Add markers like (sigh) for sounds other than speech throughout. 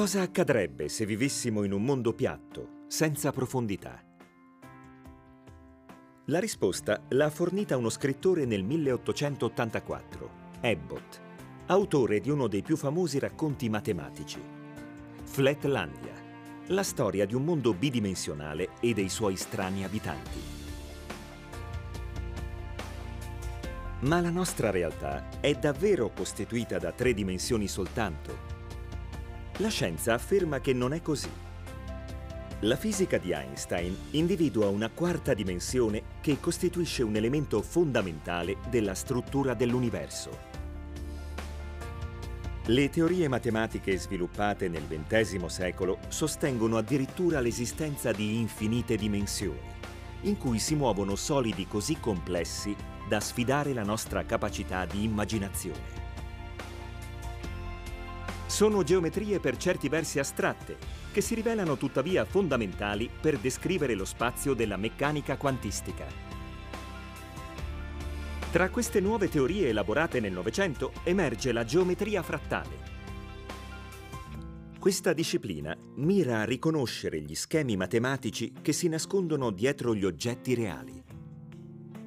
Cosa accadrebbe se vivessimo in un mondo piatto, senza profondità? La risposta l'ha fornita uno scrittore nel 1884, Abbott, autore di uno dei più famosi racconti matematici, Flatlandia, la storia di un mondo bidimensionale e dei suoi strani abitanti. Ma la nostra realtà è davvero costituita da tre dimensioni soltanto? La scienza afferma che non è così. La fisica di Einstein individua una quarta dimensione che costituisce un elemento fondamentale della struttura dell'universo. Le teorie matematiche sviluppate nel XX secolo sostengono addirittura l'esistenza di infinite dimensioni, in cui si muovono solidi così complessi da sfidare la nostra capacità di immaginazione. Sono geometrie per certi versi astratte, che si rivelano tuttavia fondamentali per descrivere lo spazio della meccanica quantistica. Tra queste nuove teorie elaborate nel Novecento emerge la geometria frattale. Questa disciplina mira a riconoscere gli schemi matematici che si nascondono dietro gli oggetti reali.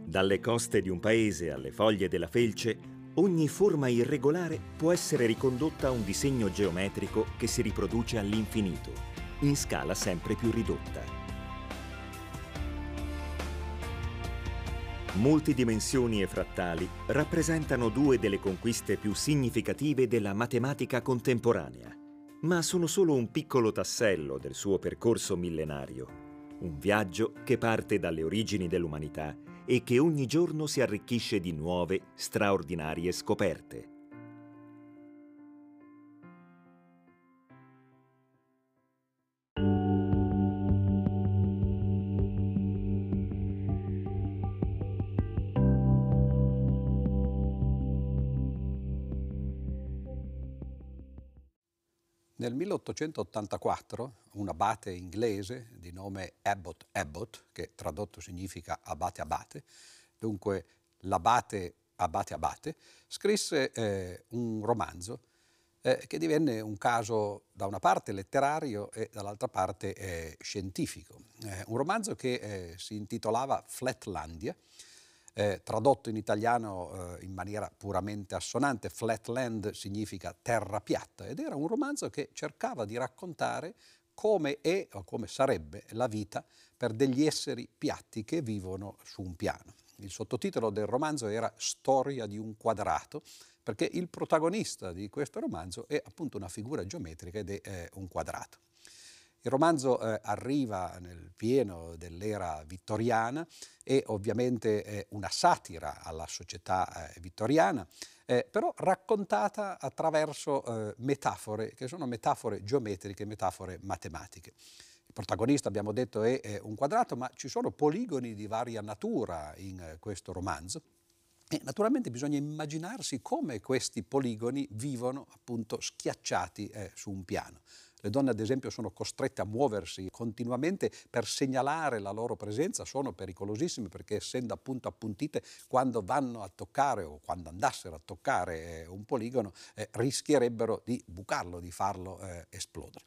Dalle coste di un paese alle foglie della felce Ogni forma irregolare può essere ricondotta a un disegno geometrico che si riproduce all'infinito, in scala sempre più ridotta. Multidimensioni e frattali rappresentano due delle conquiste più significative della matematica contemporanea, ma sono solo un piccolo tassello del suo percorso millenario, un viaggio che parte dalle origini dell'umanità e che ogni giorno si arricchisce di nuove, straordinarie scoperte. Nel 1884 un abate inglese di nome Abbott Abbott, che tradotto significa abate abate, dunque l'abate abate abate, scrisse eh, un romanzo eh, che divenne un caso da una parte letterario e dall'altra parte eh, scientifico. Eh, un romanzo che eh, si intitolava Flatlandia eh, tradotto in italiano eh, in maniera puramente assonante, Flatland significa terra piatta ed era un romanzo che cercava di raccontare come è o come sarebbe la vita per degli esseri piatti che vivono su un piano. Il sottotitolo del romanzo era Storia di un quadrato, perché il protagonista di questo romanzo è appunto una figura geometrica ed è eh, un quadrato. Il romanzo eh, arriva nel pieno dell'era vittoriana e ovviamente è una satira alla società eh, vittoriana, eh, però raccontata attraverso eh, metafore che sono metafore geometriche, metafore matematiche. Il protagonista, abbiamo detto, è, è un quadrato, ma ci sono poligoni di varia natura in eh, questo romanzo. E naturalmente bisogna immaginarsi come questi poligoni vivono appunto schiacciati eh, su un piano. Le donne ad esempio sono costrette a muoversi continuamente per segnalare la loro presenza, sono pericolosissime perché essendo appunto appuntite quando vanno a toccare o quando andassero a toccare eh, un poligono eh, rischierebbero di bucarlo, di farlo eh, esplodere.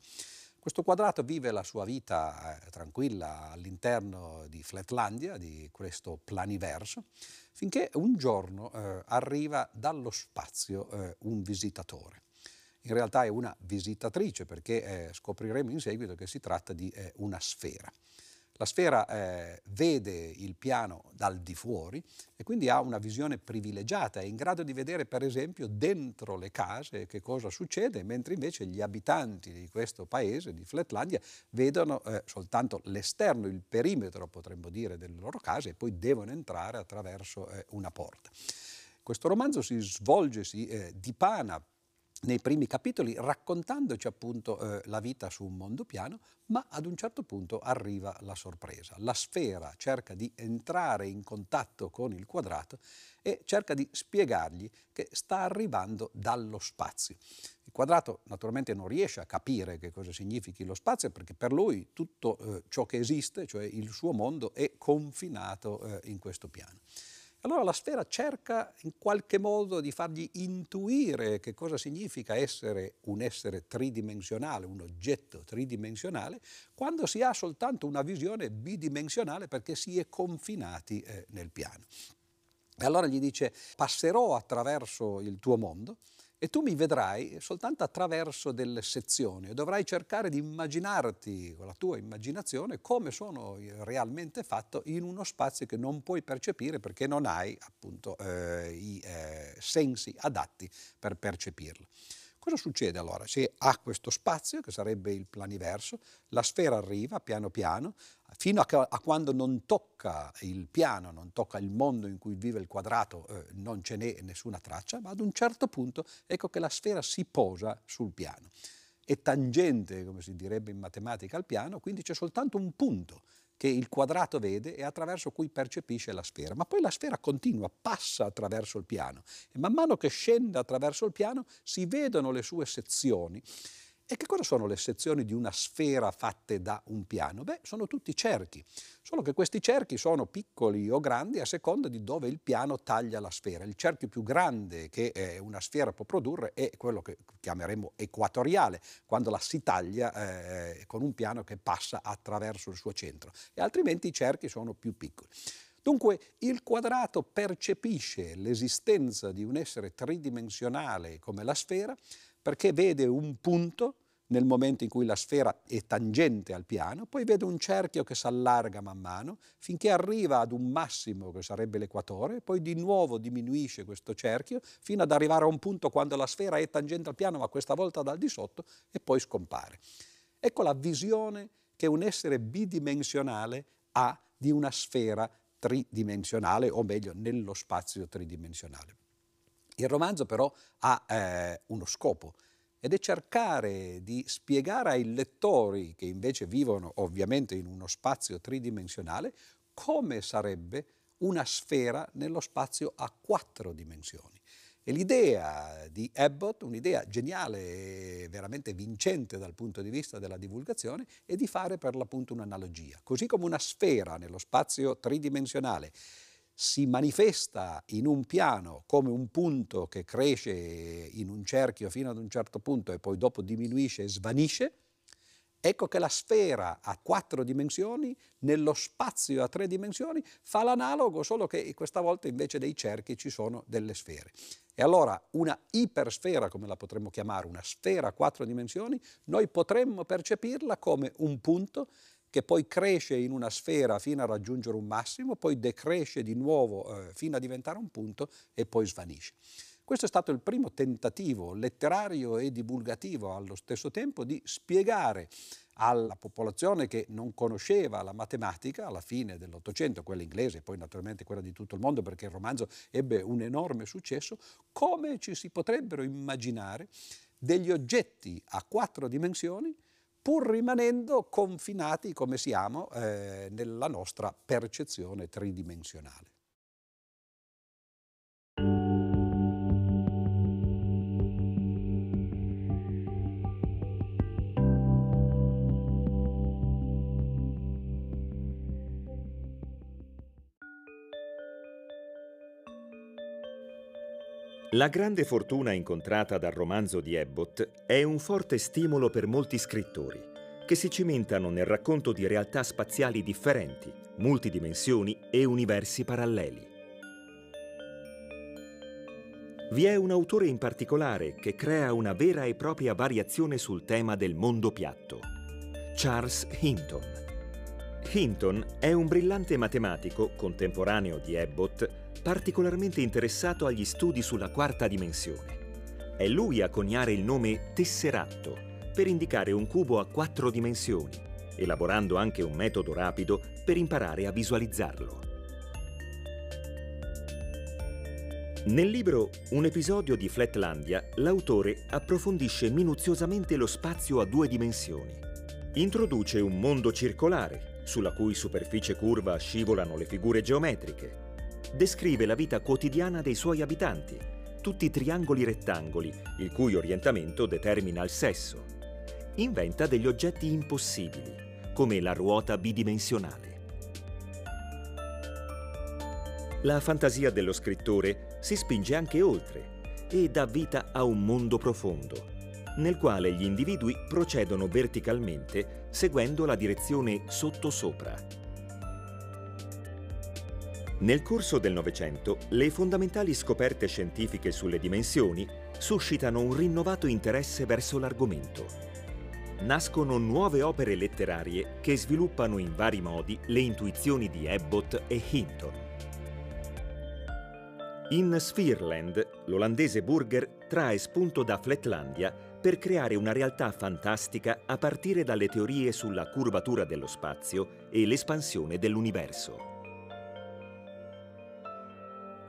Questo quadrato vive la sua vita eh, tranquilla all'interno di Flatlandia, di questo planiverso, finché un giorno eh, arriva dallo spazio eh, un visitatore in realtà è una visitatrice perché eh, scopriremo in seguito che si tratta di eh, una sfera. La sfera eh, vede il piano dal di fuori e quindi ha una visione privilegiata, è in grado di vedere per esempio dentro le case che cosa succede, mentre invece gli abitanti di questo paese, di Flatlandia, vedono eh, soltanto l'esterno, il perimetro potremmo dire delle loro case e poi devono entrare attraverso eh, una porta. Questo romanzo si svolge, si eh, dipana nei primi capitoli raccontandoci appunto eh, la vita su un mondo piano, ma ad un certo punto arriva la sorpresa. La sfera cerca di entrare in contatto con il quadrato e cerca di spiegargli che sta arrivando dallo spazio. Il quadrato naturalmente non riesce a capire che cosa significhi lo spazio perché per lui tutto eh, ciò che esiste, cioè il suo mondo, è confinato eh, in questo piano. Allora la sfera cerca in qualche modo di fargli intuire che cosa significa essere un essere tridimensionale, un oggetto tridimensionale, quando si ha soltanto una visione bidimensionale perché si è confinati eh, nel piano. E allora gli dice, passerò attraverso il tuo mondo e tu mi vedrai soltanto attraverso delle sezioni e dovrai cercare di immaginarti con la tua immaginazione come sono realmente fatto in uno spazio che non puoi percepire perché non hai appunto eh, i eh, sensi adatti per percepirlo. Cosa succede allora? Se ha questo spazio, che sarebbe il planiverso, la sfera arriva piano piano, fino a, a, quando non tocca il piano, non tocca il mondo in cui vive il quadrato, eh, non ce n'è nessuna traccia, ma ad un certo punto ecco che la sfera si posa sul piano. È tangente, come si direbbe in matematica, al piano, quindi c'è soltanto un punto che il quadrato vede e attraverso cui percepisce la sfera. Ma poi la sfera continua, passa attraverso il piano e man mano che scende attraverso il piano si vedono le sue sezioni e che cosa sono le sezioni di una sfera fatte da un piano? Beh, sono tutti cerchi, solo che questi cerchi sono piccoli o grandi a seconda di dove il piano taglia la sfera. Il cerchio più grande che eh, una sfera può produrre è quello che chiameremo equatoriale, quando la si taglia eh, con un piano che passa attraverso il suo centro, e altrimenti i cerchi sono più piccoli. Dunque il quadrato percepisce l'esistenza di un essere tridimensionale come la sfera perché vede un punto nel momento in cui la sfera è tangente al piano, poi vede un cerchio che si allarga man mano finché arriva ad un massimo che sarebbe l'equatore, poi di nuovo diminuisce questo cerchio fino ad arrivare a un punto quando la sfera è tangente al piano, ma questa volta dal di sotto, e poi scompare. Ecco la visione che un essere bidimensionale ha di una sfera tridimensionale, o meglio, nello spazio tridimensionale. Il romanzo però ha eh, uno scopo ed è cercare di spiegare ai lettori, che invece vivono ovviamente in uno spazio tridimensionale, come sarebbe una sfera nello spazio a quattro dimensioni. E l'idea di Abbott, un'idea geniale e veramente vincente dal punto di vista della divulgazione, è di fare per l'appunto un'analogia. Così come una sfera nello spazio tridimensionale si manifesta in un piano come un punto che cresce in un cerchio fino ad un certo punto e poi dopo diminuisce e svanisce, ecco che la sfera a quattro dimensioni, nello spazio a tre dimensioni, fa l'analogo, solo che questa volta invece dei cerchi ci sono delle sfere. E allora una ipersfera, come la potremmo chiamare, una sfera a quattro dimensioni, noi potremmo percepirla come un punto che poi cresce in una sfera fino a raggiungere un massimo, poi decresce di nuovo eh, fino a diventare un punto e poi svanisce. Questo è stato il primo tentativo letterario e divulgativo allo stesso tempo di spiegare alla popolazione che non conosceva la matematica alla fine dell'Ottocento, quella inglese e poi naturalmente quella di tutto il mondo perché il romanzo ebbe un enorme successo, come ci si potrebbero immaginare degli oggetti a quattro dimensioni pur rimanendo confinati come siamo eh, nella nostra percezione tridimensionale. La grande fortuna incontrata dal romanzo di Abbott è un forte stimolo per molti scrittori, che si cimentano nel racconto di realtà spaziali differenti, multidimensioni e universi paralleli. Vi è un autore in particolare che crea una vera e propria variazione sul tema del mondo piatto, Charles Hinton. Hinton è un brillante matematico contemporaneo di Abbott particolarmente interessato agli studi sulla quarta dimensione. È lui a coniare il nome tesseratto per indicare un cubo a quattro dimensioni, elaborando anche un metodo rapido per imparare a visualizzarlo. Nel libro Un episodio di Flatlandia, l'autore approfondisce minuziosamente lo spazio a due dimensioni. Introduce un mondo circolare, sulla cui superficie curva scivolano le figure geometriche, descrive la vita quotidiana dei suoi abitanti, tutti triangoli rettangoli, il cui orientamento determina il sesso. Inventa degli oggetti impossibili, come la ruota bidimensionale. La fantasia dello scrittore si spinge anche oltre e dà vita a un mondo profondo, nel quale gli individui procedono verticalmente seguendo la direzione sottosopra. Nel corso del Novecento, le fondamentali scoperte scientifiche sulle dimensioni suscitano un rinnovato interesse verso l'argomento. Nascono nuove opere letterarie che sviluppano in vari modi le intuizioni di Ebbot e Hinton. In Sphereland, l'olandese Burger trae spunto da Flatlandia per creare una realtà fantastica a partire dalle teorie sulla curvatura dello spazio e l'espansione dell'universo.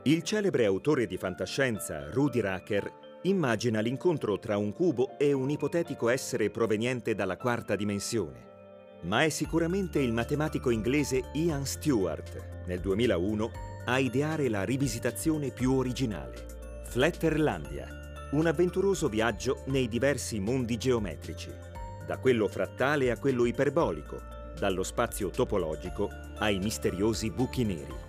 Il celebre autore di fantascienza Rudy Racker immagina l'incontro tra un cubo e un ipotetico essere proveniente dalla quarta dimensione. Ma è sicuramente il matematico inglese Ian Stewart, nel 2001, a ideare la rivisitazione più originale. Flatterlandia, un avventuroso viaggio nei diversi mondi geometrici, da quello frattale a quello iperbolico, dallo spazio topologico ai misteriosi buchi neri.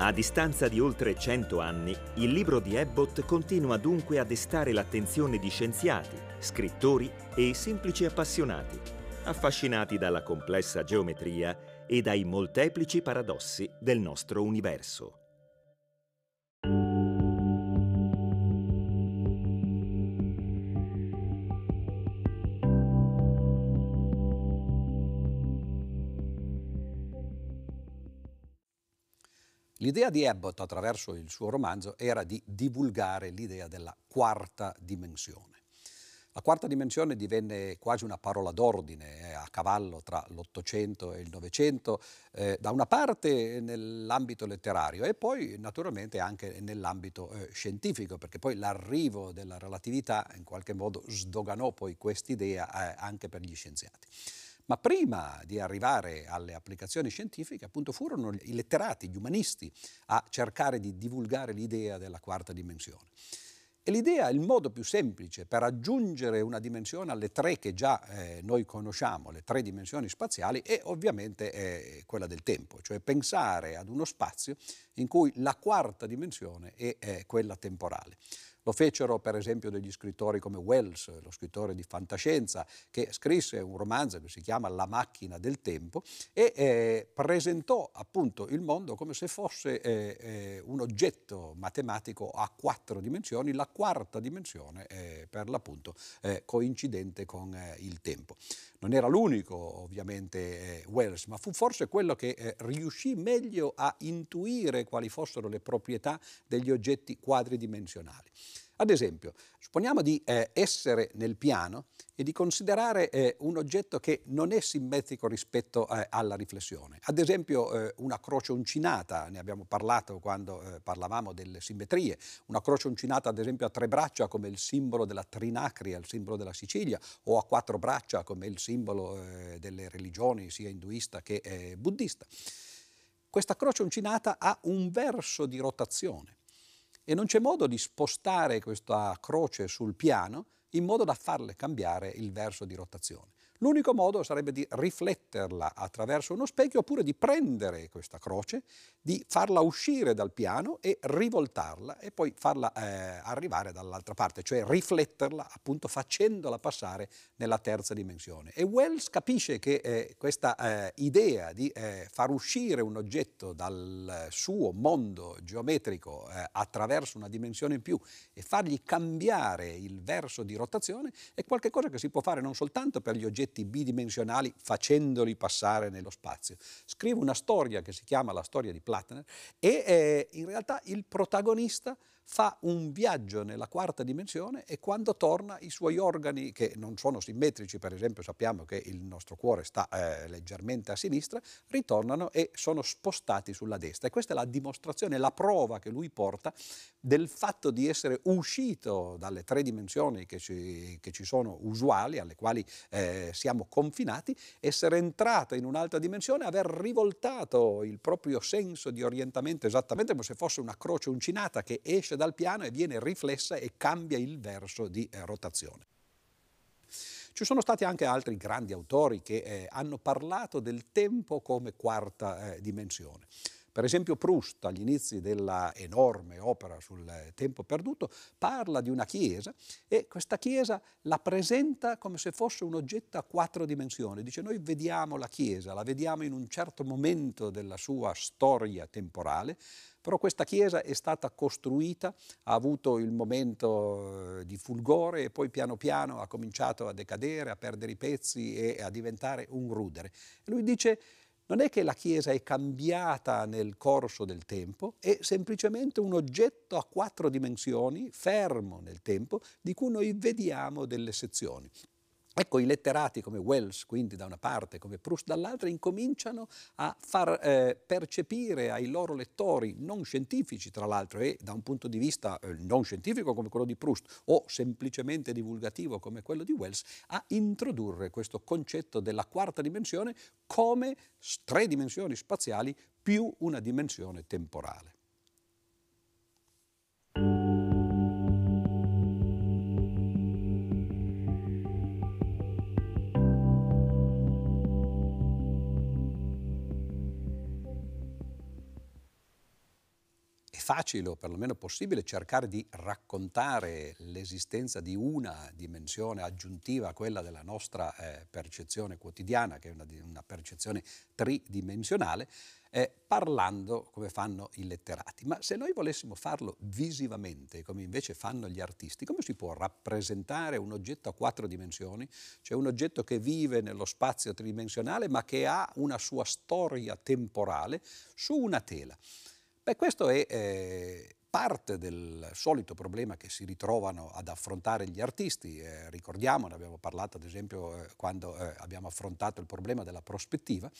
A distanza di oltre 100 anni, il libro di Ebbot continua dunque a destare l'attenzione di scienziati, scrittori e semplici appassionati affascinati dalla complessa geometria e dai molteplici paradossi del nostro universo. L'idea di Abbott attraverso il suo romanzo era di divulgare l'idea della quarta dimensione. La quarta dimensione divenne quasi una parola d'ordine a cavallo tra l'Ottocento e il Novecento, eh, da una parte nell'ambito letterario e poi naturalmente anche nell'ambito eh, scientifico, perché poi l'arrivo della relatività in qualche modo sdoganò poi quest'idea eh, anche per gli scienziati. Ma prima di arrivare alle applicazioni scientifiche, appunto, furono i letterati, gli umanisti, a cercare di divulgare l'idea della quarta dimensione. E l'idea, il modo più semplice per aggiungere una dimensione alle tre che già eh, noi conosciamo, le tre dimensioni spaziali, è ovviamente eh, quella del tempo, cioè pensare ad uno spazio in cui la quarta dimensione è eh, quella temporale. Lo fecero per esempio degli scrittori come Wells, lo scrittore di fantascienza, che scrisse un romanzo che si chiama La macchina del tempo e eh, presentò appunto il mondo come se fosse eh, eh, un oggetto matematico a quattro dimensioni, la quarta dimensione eh, per l'appunto eh, coincidente con eh, il tempo. Non era l'unico ovviamente Wells, ma fu forse quello che riuscì meglio a intuire quali fossero le proprietà degli oggetti quadridimensionali. Ad esempio, supponiamo di eh, essere nel piano e di considerare eh, un oggetto che non è simmetrico rispetto eh, alla riflessione. Ad esempio eh, una croce uncinata, ne abbiamo parlato quando eh, parlavamo delle simmetrie, una croce uncinata ad esempio a tre braccia come il simbolo della Trinacria, il simbolo della Sicilia, o a quattro braccia come il simbolo eh, delle religioni sia induista che buddista. Questa croce uncinata ha un verso di rotazione e non c'è modo di spostare questa croce sul piano in modo da farle cambiare il verso di rotazione. L'unico modo sarebbe di rifletterla attraverso uno specchio oppure di prendere questa croce, di farla uscire dal piano e rivoltarla e poi farla eh, arrivare dall'altra parte, cioè rifletterla appunto facendola passare nella terza dimensione. E Wells capisce che eh, questa eh, idea di eh, far uscire un oggetto dal suo mondo geometrico eh, attraverso una dimensione in più e fargli cambiare il verso di rotazione è qualcosa che si può fare non soltanto per gli oggetti oggetti bidimensionali facendoli passare nello spazio. Scrive una storia che si chiama La storia di Plattner e eh, in realtà il protagonista fa un viaggio nella quarta dimensione e quando torna i suoi organi, che non sono simmetrici, per esempio sappiamo che il nostro cuore sta eh, leggermente a sinistra, ritornano e sono spostati sulla destra. E questa è la dimostrazione, la prova che lui porta del fatto di essere uscito dalle tre dimensioni che ci, che ci sono usuali, alle quali eh, siamo confinati, essere entrato in un'altra dimensione, aver rivoltato il proprio senso di orientamento esattamente come se fosse una croce uncinata che esce dal piano e viene riflessa e cambia il verso di eh, rotazione. Ci sono stati anche altri grandi autori che eh, hanno parlato del tempo come quarta eh, dimensione. Per esempio Proust, agli inizi della enorme opera sul tempo perduto, parla di una chiesa e questa chiesa la presenta come se fosse un oggetto a quattro dimensioni. Dice noi vediamo la chiesa, la vediamo in un certo momento della sua storia temporale, però questa chiesa è stata costruita, ha avuto il momento eh, di fulgore e poi piano piano ha cominciato a decadere, a perdere i pezzi e a diventare un rudere. E lui dice non è che la Chiesa è cambiata nel corso del tempo, è semplicemente un oggetto a quattro dimensioni, fermo nel tempo, di cui noi vediamo delle sezioni. Ecco, i letterati come Wells, quindi da una parte, come Proust dall'altra, incominciano a far eh, percepire ai loro lettori, non scientifici tra l'altro, e da un punto di vista eh, non scientifico come quello di Proust o semplicemente divulgativo come quello di Wells, a introdurre questo concetto della quarta dimensione come tre dimensioni spaziali più una dimensione temporale. Facile o perlomeno possibile cercare di raccontare l'esistenza di una dimensione aggiuntiva a quella della nostra eh, percezione quotidiana, che è una, una percezione tridimensionale, eh, parlando come fanno i letterati. Ma se noi volessimo farlo visivamente, come invece fanno gli artisti, come si può rappresentare un oggetto a quattro dimensioni, cioè un oggetto che vive nello spazio tridimensionale ma che ha una sua storia temporale su una tela? Beh, questo è eh, parte del solito problema che si ritrovano ad affrontare gli artisti. Eh, ricordiamo, ne abbiamo parlato ad esempio eh, quando eh, abbiamo affrontato il problema della prospettiva.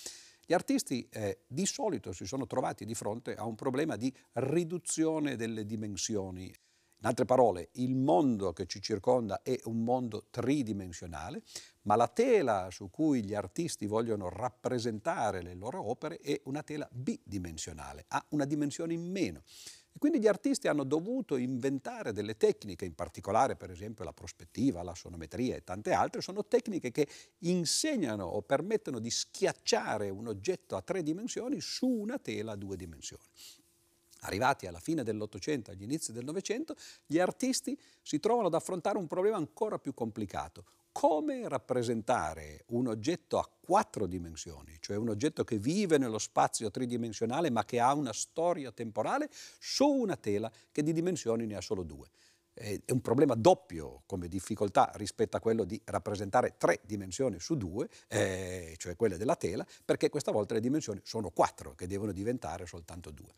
Gli artisti eh, di solito si sono trovati di fronte a un problema di riduzione delle dimensioni. In altre parole, il mondo che ci circonda è un mondo tridimensionale, ma la tela su cui gli artisti vogliono rappresentare le loro opere è una tela bidimensionale, ha una dimensione in meno. E quindi gli artisti hanno dovuto inventare delle tecniche, in particolare per esempio la prospettiva, la sonometria e tante altre, sono tecniche che insegnano o permettono di schiacciare un oggetto a tre dimensioni su una tela a due dimensioni. Arrivati alla fine dell'Ottocento, agli inizi del Novecento, gli artisti si trovano ad affrontare un problema ancora più complicato. Come rappresentare un oggetto a quattro dimensioni, cioè un oggetto che vive nello spazio tridimensionale ma che ha una storia temporale, su una tela che di dimensioni ne ha solo due è un problema doppio come difficoltà rispetto a quello di rappresentare tre dimensioni su due, eh, cioè quelle della tela, perché questa volta le dimensioni sono quattro, che devono diventare soltanto due.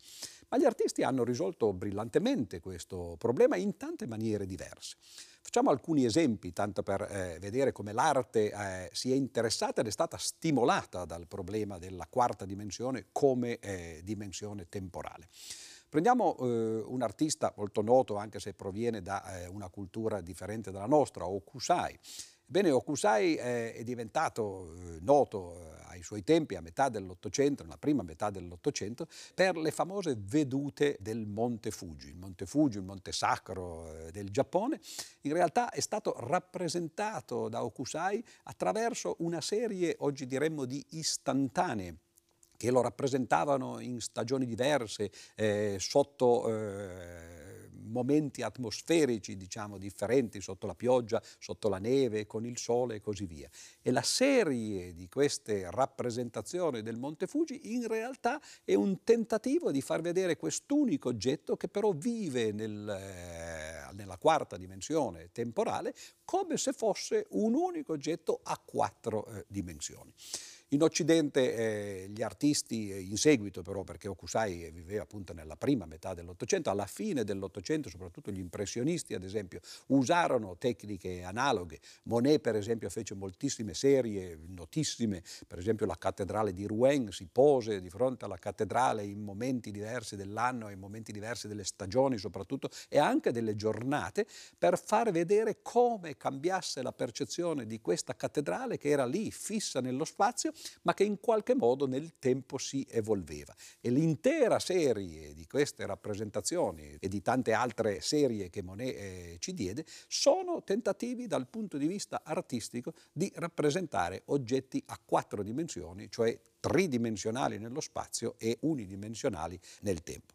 Ma gli artisti hanno risolto brillantemente questo problema in tante maniere diverse. Facciamo alcuni esempi, tanto per eh, vedere come l'arte eh, si è interessata ed è stata stimolata dal problema della quarta dimensione come eh, dimensione temporale. Prendiamo eh, un artista molto noto, anche se proviene da eh, una cultura differente dalla nostra, Okusai. Ebbene, Okusai è diventato eh, noto eh, ai suoi tempi, a metà dell'Ottocento, nella prima metà dell'Ottocento, per le famose vedute del Monte Fuji. Il Monte Fuji, il monte sacro eh, del Giappone, in realtà è stato rappresentato da Okusai attraverso una serie, oggi diremmo, di istantanee che lo rappresentavano in stagioni diverse, eh, sotto eh, momenti atmosferici, diciamo, differenti, sotto la pioggia, sotto la neve, con il sole e così via. E la serie di queste rappresentazioni del Monte Fuji in realtà è un tentativo di far vedere quest'unico oggetto che però vive nel, eh, nella quarta dimensione temporale come se fosse un unico oggetto a quattro eh, dimensioni. In Occidente eh, gli artisti, eh, in seguito però, perché Okusai viveva appunto nella prima metà dell'Ottocento, alla fine dell'Ottocento, soprattutto gli impressionisti ad esempio, usarono tecniche analoghe. Monet per esempio fece moltissime serie notissime, per esempio la cattedrale di Rouen si pose di fronte alla cattedrale in momenti diversi dell'anno in momenti diversi delle stagioni soprattutto e anche delle giornate per far vedere come cambiasse la percezione di questa cattedrale che era lì fissa nello spazio ma che in qualche modo nel tempo si evolveva. E l'intera serie di queste rappresentazioni e di tante altre serie che Monet eh, ci diede sono tentativi dal punto di vista artistico di rappresentare oggetti a quattro dimensioni, cioè tridimensionali nello spazio e unidimensionali nel tempo.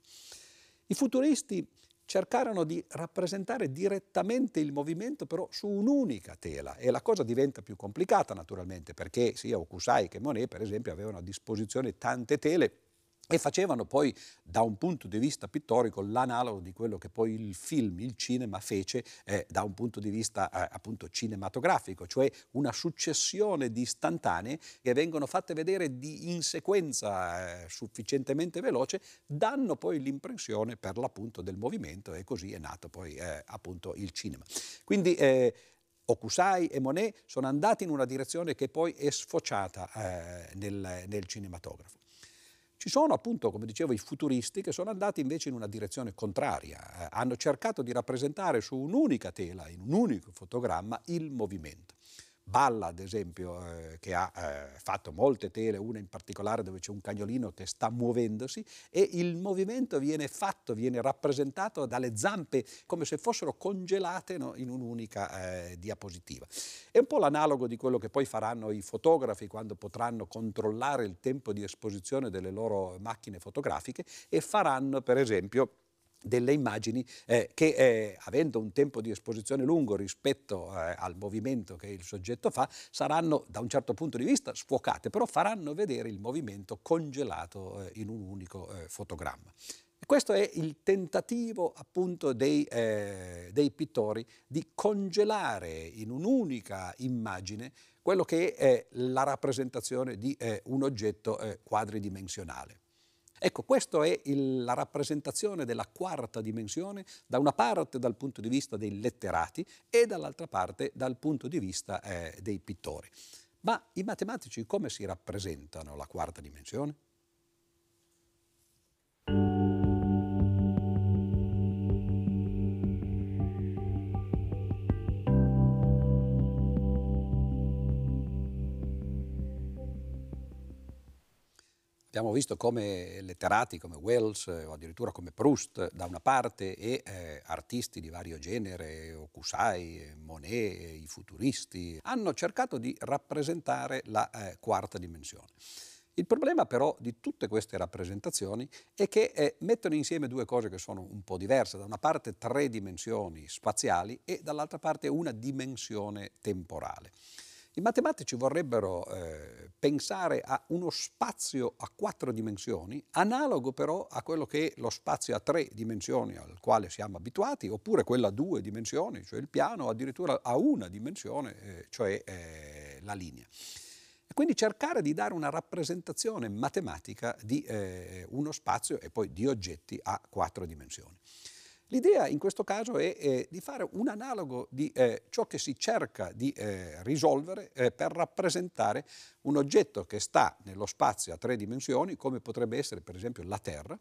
I futuristi cercarono di rappresentare direttamente il movimento però su un'unica tela. E la cosa diventa più complicata naturalmente perché sia Okusai che Monet per esempio avevano a disposizione tante tele e facevano poi da un punto di vista pittorico l'analogo di quello che poi il film, il cinema fece eh, da un punto di vista eh, appunto cinematografico, cioè una successione di istantanee che vengono fatte vedere di, in sequenza eh, sufficientemente veloce, danno poi l'impressione per l'appunto del movimento e così è nato poi eh, appunto il cinema. Quindi eh, Okusai e Monet sono andati in una direzione che poi è sfociata eh, nel, nel cinematografo. Ci sono appunto, come dicevo, i futuristi che sono andati invece in una direzione contraria, eh, hanno cercato di rappresentare su un'unica tela, in un unico fotogramma, il movimento. Balla, ad esempio, eh, che ha eh, fatto molte tele, una in particolare dove c'è un cagnolino che sta muovendosi e il movimento viene fatto, viene rappresentato dalle zampe come se fossero congelate no, in un'unica eh, diapositiva. È un po' l'analogo di quello che poi faranno i fotografi quando potranno controllare il tempo di esposizione delle loro macchine fotografiche e faranno, per esempio, delle immagini eh, che eh, avendo un tempo di esposizione lungo rispetto eh, al movimento che il soggetto fa saranno da un certo punto di vista sfuocate, però faranno vedere il movimento congelato eh, in un unico eh, fotogramma. E questo è il tentativo appunto dei, eh, dei pittori di congelare in un'unica immagine quello che è la rappresentazione di un oggetto quadridimensionale. Ecco, questa è il, la rappresentazione della quarta dimensione, da una parte dal punto di vista dei letterati e dall'altra parte dal punto di vista eh, dei pittori. Ma i matematici come si rappresentano la quarta dimensione? Abbiamo visto come letterati come Wells o addirittura come Proust da una parte e eh, artisti di vario genere, Okusai, Monet, i futuristi, hanno cercato di rappresentare la eh, quarta dimensione. Il problema però di tutte queste rappresentazioni è che eh, mettono insieme due cose che sono un po' diverse, da una parte tre dimensioni spaziali e dall'altra parte una dimensione temporale. I matematici vorrebbero eh, pensare a uno spazio a quattro dimensioni, analogo però a quello che è lo spazio a tre dimensioni al quale siamo abituati, oppure quello a due dimensioni, cioè il piano, o addirittura a una dimensione, eh, cioè eh, la linea. E quindi cercare di dare una rappresentazione matematica di eh, uno spazio e poi di oggetti a quattro dimensioni. L'idea in questo caso è eh, di fare un analogo di eh, ciò che si cerca di eh, risolvere eh, per rappresentare un oggetto che sta nello spazio a tre dimensioni, come potrebbe essere per esempio la Terra,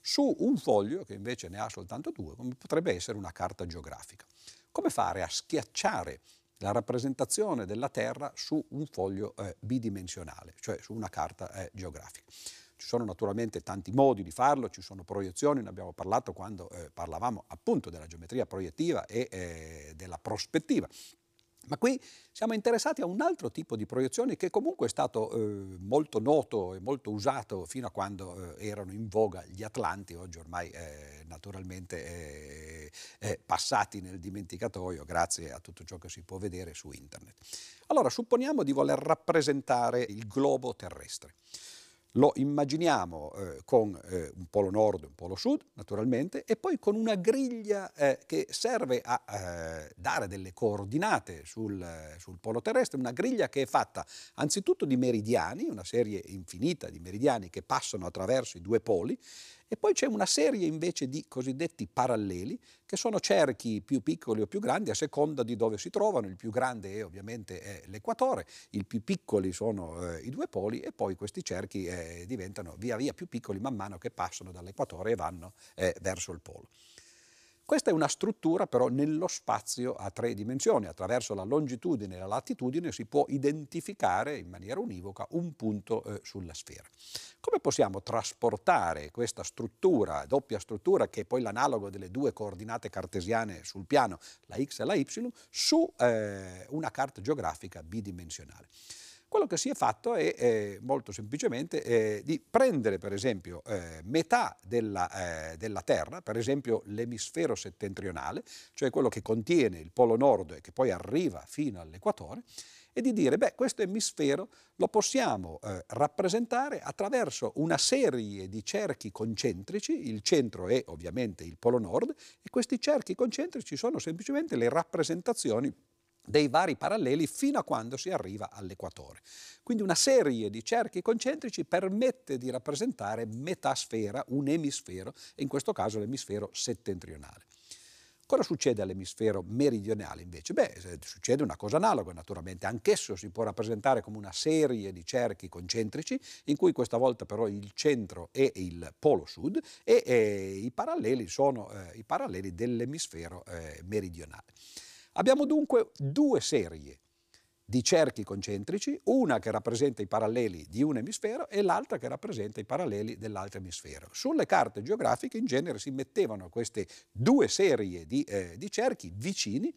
su un foglio che invece ne ha soltanto due, come potrebbe essere una carta geografica. Come fare a schiacciare la rappresentazione della Terra su un foglio eh, bidimensionale, cioè su una carta eh, geografica? Ci sono naturalmente tanti modi di farlo, ci sono proiezioni, ne abbiamo parlato quando eh, parlavamo appunto della geometria proiettiva e eh, della prospettiva. Ma qui siamo interessati a un altro tipo di proiezione che comunque è stato eh, molto noto e molto usato fino a quando eh, erano in voga gli Atlanti, oggi ormai eh, naturalmente eh, eh, passati nel dimenticatoio grazie a tutto ciò che si può vedere su internet. Allora, supponiamo di voler rappresentare il globo terrestre. Lo immaginiamo eh, con eh, un polo nord e un polo sud, naturalmente, e poi con una griglia eh, che serve a eh, dare delle coordinate sul, sul, polo terrestre, una griglia che è fatta anzitutto di meridiani, una serie infinita di meridiani che passano attraverso i due poli, e poi c'è una serie invece di cosiddetti paralleli, che sono cerchi più piccoli o più grandi a seconda di dove si trovano. Il più grande è ovviamente è l'equatore, i più piccoli sono eh, i due poli e poi questi cerchi eh, diventano via via più piccoli man mano che passano dall'equatore e vanno eh, verso il polo. Questa è una struttura però nello spazio a tre dimensioni. Attraverso la longitudine e la latitudine si può identificare in maniera univoca un punto eh, sulla sfera. Come possiamo trasportare questa struttura, doppia struttura, che è poi l'analogo delle due coordinate cartesiane sul piano, la x e la y, su eh, una carta geografica bidimensionale? Quello che si è fatto è eh, molto semplicemente eh, di prendere per esempio eh, metà della, eh, della, Terra, per esempio l'emisfero settentrionale, cioè quello che contiene il polo nord e che poi arriva fino all'equatore, e di dire, beh, questo emisfero lo possiamo eh, rappresentare attraverso una serie di cerchi concentrici, il centro è ovviamente il polo nord, e questi cerchi concentrici sono semplicemente le rappresentazioni dei vari paralleli fino a quando si arriva all'equatore. Quindi una serie di cerchi concentrici permette di rappresentare metà sfera, un emisfero, in questo caso l'emisfero settentrionale. Cosa succede all'emisfero meridionale invece? Beh, succede una cosa analoga naturalmente, anch'esso si può rappresentare come una serie di cerchi concentrici in cui questa volta però il centro è il polo sud e, e i paralleli sono eh, i paralleli dell'emisfero eh, meridionale. Abbiamo dunque due serie di cerchi concentrici, una che rappresenta i paralleli di un emisfero e l'altra che rappresenta i paralleli dell'altro emisfero. Sulle carte geografiche in genere si mettevano queste due serie di, eh, di cerchi vicini,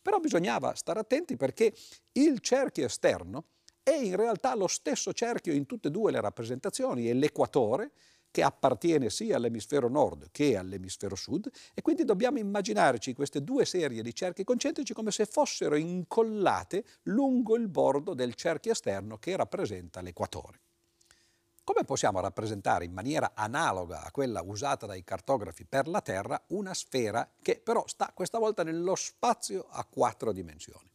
però bisognava stare attenti perché il cerchio esterno è in realtà lo stesso cerchio in tutte e due le rappresentazioni, è l'equatore, che appartiene sia all'emisfero nord che all'emisfero sud e quindi dobbiamo immaginarci queste due serie di cerchi concentrici come se fossero incollate lungo il bordo del cerchio esterno che rappresenta l'equatore. Come possiamo rappresentare in maniera analoga a quella usata dai cartografi per la Terra una sfera che però sta questa volta nello spazio a quattro dimensioni?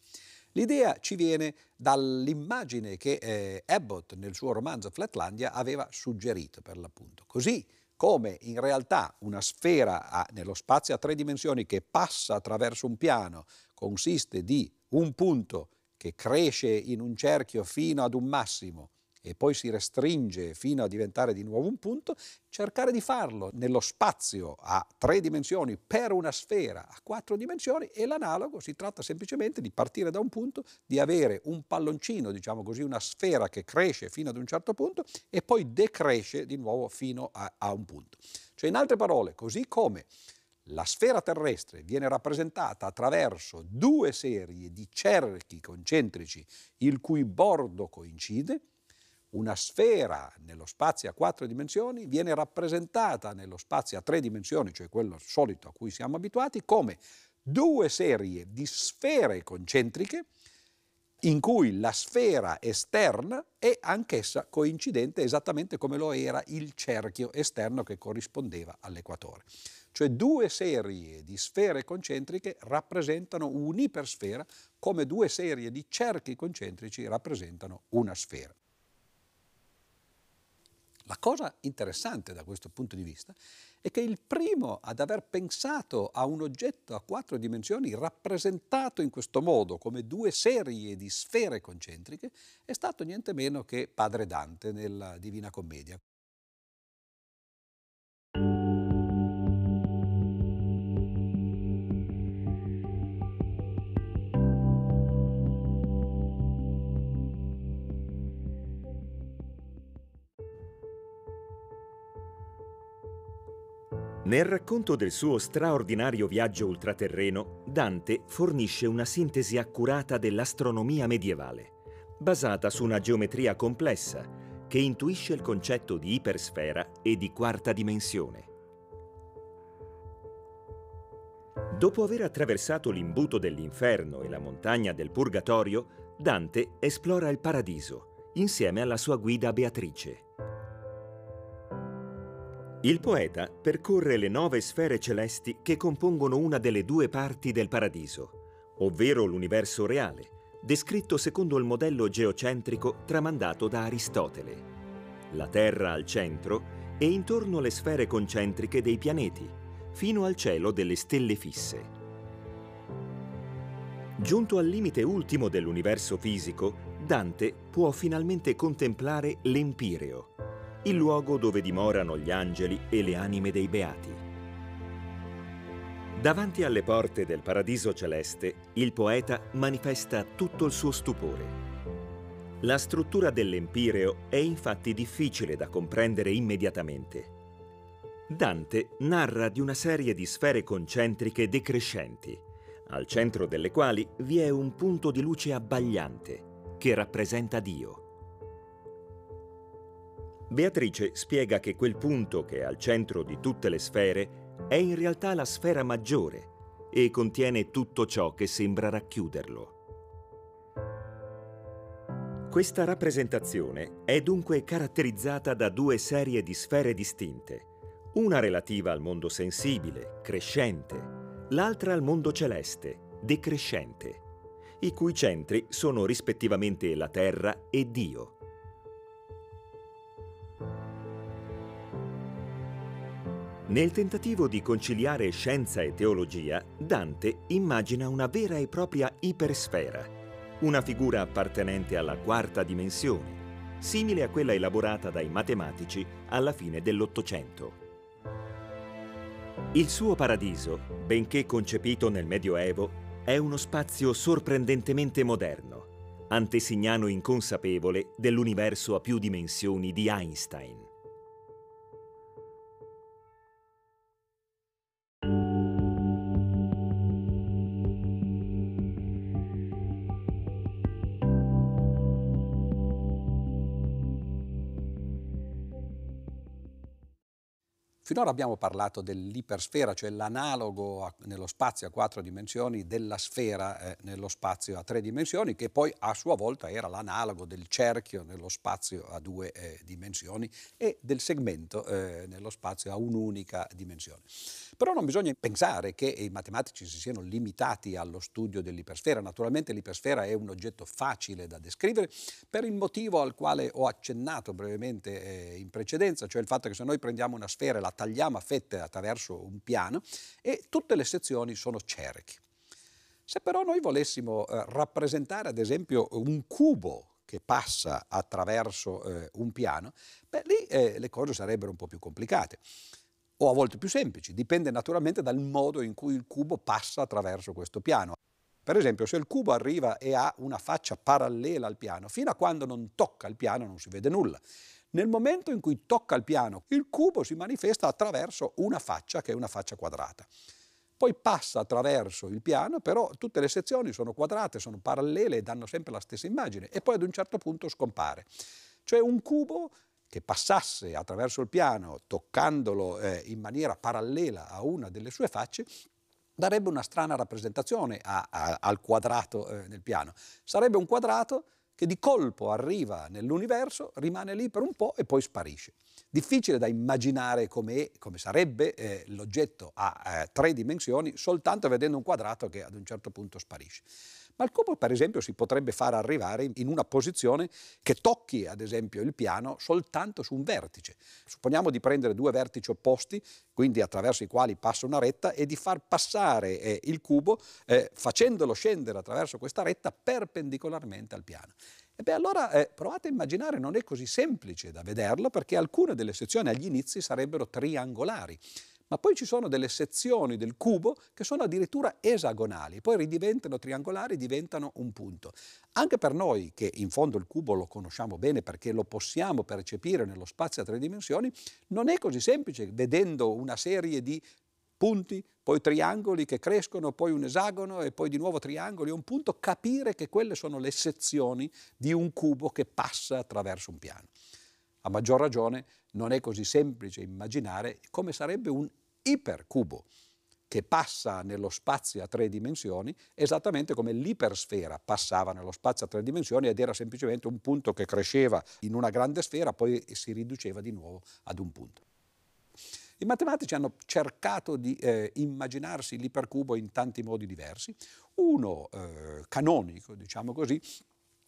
L'idea ci viene dall'immagine che eh, Abbott nel suo romanzo Flatlandia aveva suggerito per l'appunto. Così come in realtà una sfera ha, nello spazio a tre dimensioni che passa attraverso un piano consiste di un punto che cresce in un cerchio fino ad un massimo e poi si restringe fino a diventare di nuovo un punto, cercare di farlo nello spazio a tre dimensioni per una sfera a quattro dimensioni e l'analogo si tratta semplicemente di partire da un punto, di avere un palloncino, diciamo così, una sfera che cresce fino ad un certo punto e poi decresce di nuovo fino a, a un punto. Cioè in altre parole, così come la sfera terrestre viene rappresentata attraverso due serie di cerchi concentrici il cui bordo coincide, una sfera nello spazio a quattro dimensioni viene rappresentata nello spazio a tre dimensioni, cioè quello solito a cui siamo abituati, come due serie di sfere concentriche in cui la sfera esterna è anch'essa coincidente esattamente come lo era il cerchio esterno che corrispondeva all'equatore. Cioè due serie di sfere concentriche rappresentano un'ipersfera come due serie di cerchi concentrici rappresentano una sfera. La cosa interessante da questo punto di vista è che il primo ad aver pensato a un oggetto a quattro dimensioni rappresentato in questo modo come due serie di sfere concentriche è stato niente meno che padre Dante nella Divina Commedia. Nel racconto del suo straordinario viaggio ultraterreno, Dante fornisce una sintesi accurata dell'astronomia medievale, basata su una geometria complessa che intuisce il concetto di ipersfera e di quarta dimensione. Dopo aver attraversato l'imbuto dell'inferno e la montagna del Purgatorio, Dante esplora il paradiso insieme alla sua guida Beatrice. Il poeta percorre le nove sfere celesti che compongono una delle due parti del paradiso, ovvero l'universo reale, descritto secondo il modello geocentrico tramandato da Aristotele. La Terra al centro e intorno le sfere concentriche dei pianeti, fino al cielo delle stelle fisse. Giunto al limite ultimo dell'universo fisico, Dante può finalmente contemplare l'Empireo, il luogo dove dimorano gli angeli e le anime dei beati. Davanti alle porte del paradiso celeste, il poeta manifesta tutto il suo stupore. La struttura dell'Empireo è infatti difficile da comprendere immediatamente. Dante narra di una serie di sfere concentriche decrescenti, al centro delle quali vi è un punto di luce abbagliante che rappresenta Dio. Beatrice spiega che quel punto che è al centro di tutte le sfere è in realtà la sfera maggiore e contiene tutto ciò che sembra racchiuderlo. Questa rappresentazione è dunque caratterizzata da due serie di sfere distinte, una relativa al mondo sensibile, crescente, l'altra al mondo celeste, decrescente, i cui centri sono rispettivamente la terra e Dio. Nel tentativo di conciliare scienza e teologia, Dante immagina una vera e propria ipersfera, una figura appartenente alla quarta dimensione, simile a quella elaborata dai matematici alla fine dell'Ottocento. Il suo paradiso, benché concepito nel Medioevo, è uno spazio sorprendentemente moderno, antesignano inconsapevole dell'universo a più dimensioni di Einstein. Finora abbiamo parlato dell'ipersfera, cioè l'analogo nello spazio a quattro dimensioni della sfera eh, nello spazio a tre dimensioni, che poi a sua volta era l'analogo del cerchio nello spazio a due eh, dimensioni e del segmento eh, nello spazio a un'unica dimensione. Però non bisogna pensare che i matematici si siano limitati allo studio dell'ipersfera. Naturalmente l'ipersfera è un oggetto facile da descrivere per il motivo al quale ho accennato brevemente eh, in precedenza, cioè il fatto che se noi prendiamo una sfera e la tagliamo a fette attraverso un piano e tutte le sezioni sono cerchi. Se però noi volessimo eh, rappresentare ad esempio un cubo che passa attraverso eh, un piano, beh, lì eh, le cose sarebbero un po' più complicate o a volte più semplici, dipende naturalmente dal modo in cui il cubo passa attraverso questo piano. Per esempio, se il cubo arriva e ha una faccia parallela al piano, fino a quando non tocca il piano non si vede nulla. Nel momento in cui tocca il piano, il cubo si manifesta attraverso una faccia che è una faccia quadrata. Poi passa attraverso il piano, però tutte le sezioni sono quadrate, sono parallele e danno sempre la stessa immagine e poi ad un certo punto scompare. Cioè un cubo che passasse attraverso il piano toccandolo eh, in maniera parallela a una delle sue facce, darebbe una strana rappresentazione a, a, al quadrato eh, nel piano. Sarebbe un quadrato che di colpo arriva nell'universo, rimane lì per un po' e poi sparisce. Difficile da immaginare come, sarebbe eh, l'oggetto a eh, tre dimensioni soltanto vedendo un quadrato che ad un certo punto sparisce. Ma il cubo, per esempio, si potrebbe far arrivare in una posizione che tocchi, ad esempio, il piano soltanto su un vertice. Supponiamo di prendere due vertici opposti, quindi attraverso i quali passa una retta, e di far passare eh, il cubo eh, facendolo scendere attraverso questa retta perpendicolarmente al piano. E beh, allora eh, provate a immaginare, non è così semplice da vederlo perché alcune delle sezioni agli inizi sarebbero triangolari ma poi ci sono delle sezioni del cubo che sono addirittura esagonali, poi ridiventano triangolari, diventano un punto. Anche per noi, che in fondo il cubo lo conosciamo bene perché lo possiamo percepire nello spazio a tre dimensioni, non è così semplice vedendo una serie di punti, poi triangoli che crescono, poi un esagono e poi di nuovo triangoli, un punto, capire che quelle sono le sezioni di un cubo che passa attraverso un piano. A maggior ragione non è così semplice immaginare come sarebbe un ipercubo che passa nello spazio a tre dimensioni esattamente come l'ipersfera passava nello spazio a tre dimensioni ed era semplicemente un punto che cresceva in una grande sfera, poi si riduceva di nuovo ad un punto. I matematici hanno cercato di eh, immaginarsi l'ipercubo in tanti modi diversi. Uno eh, canonico, diciamo così,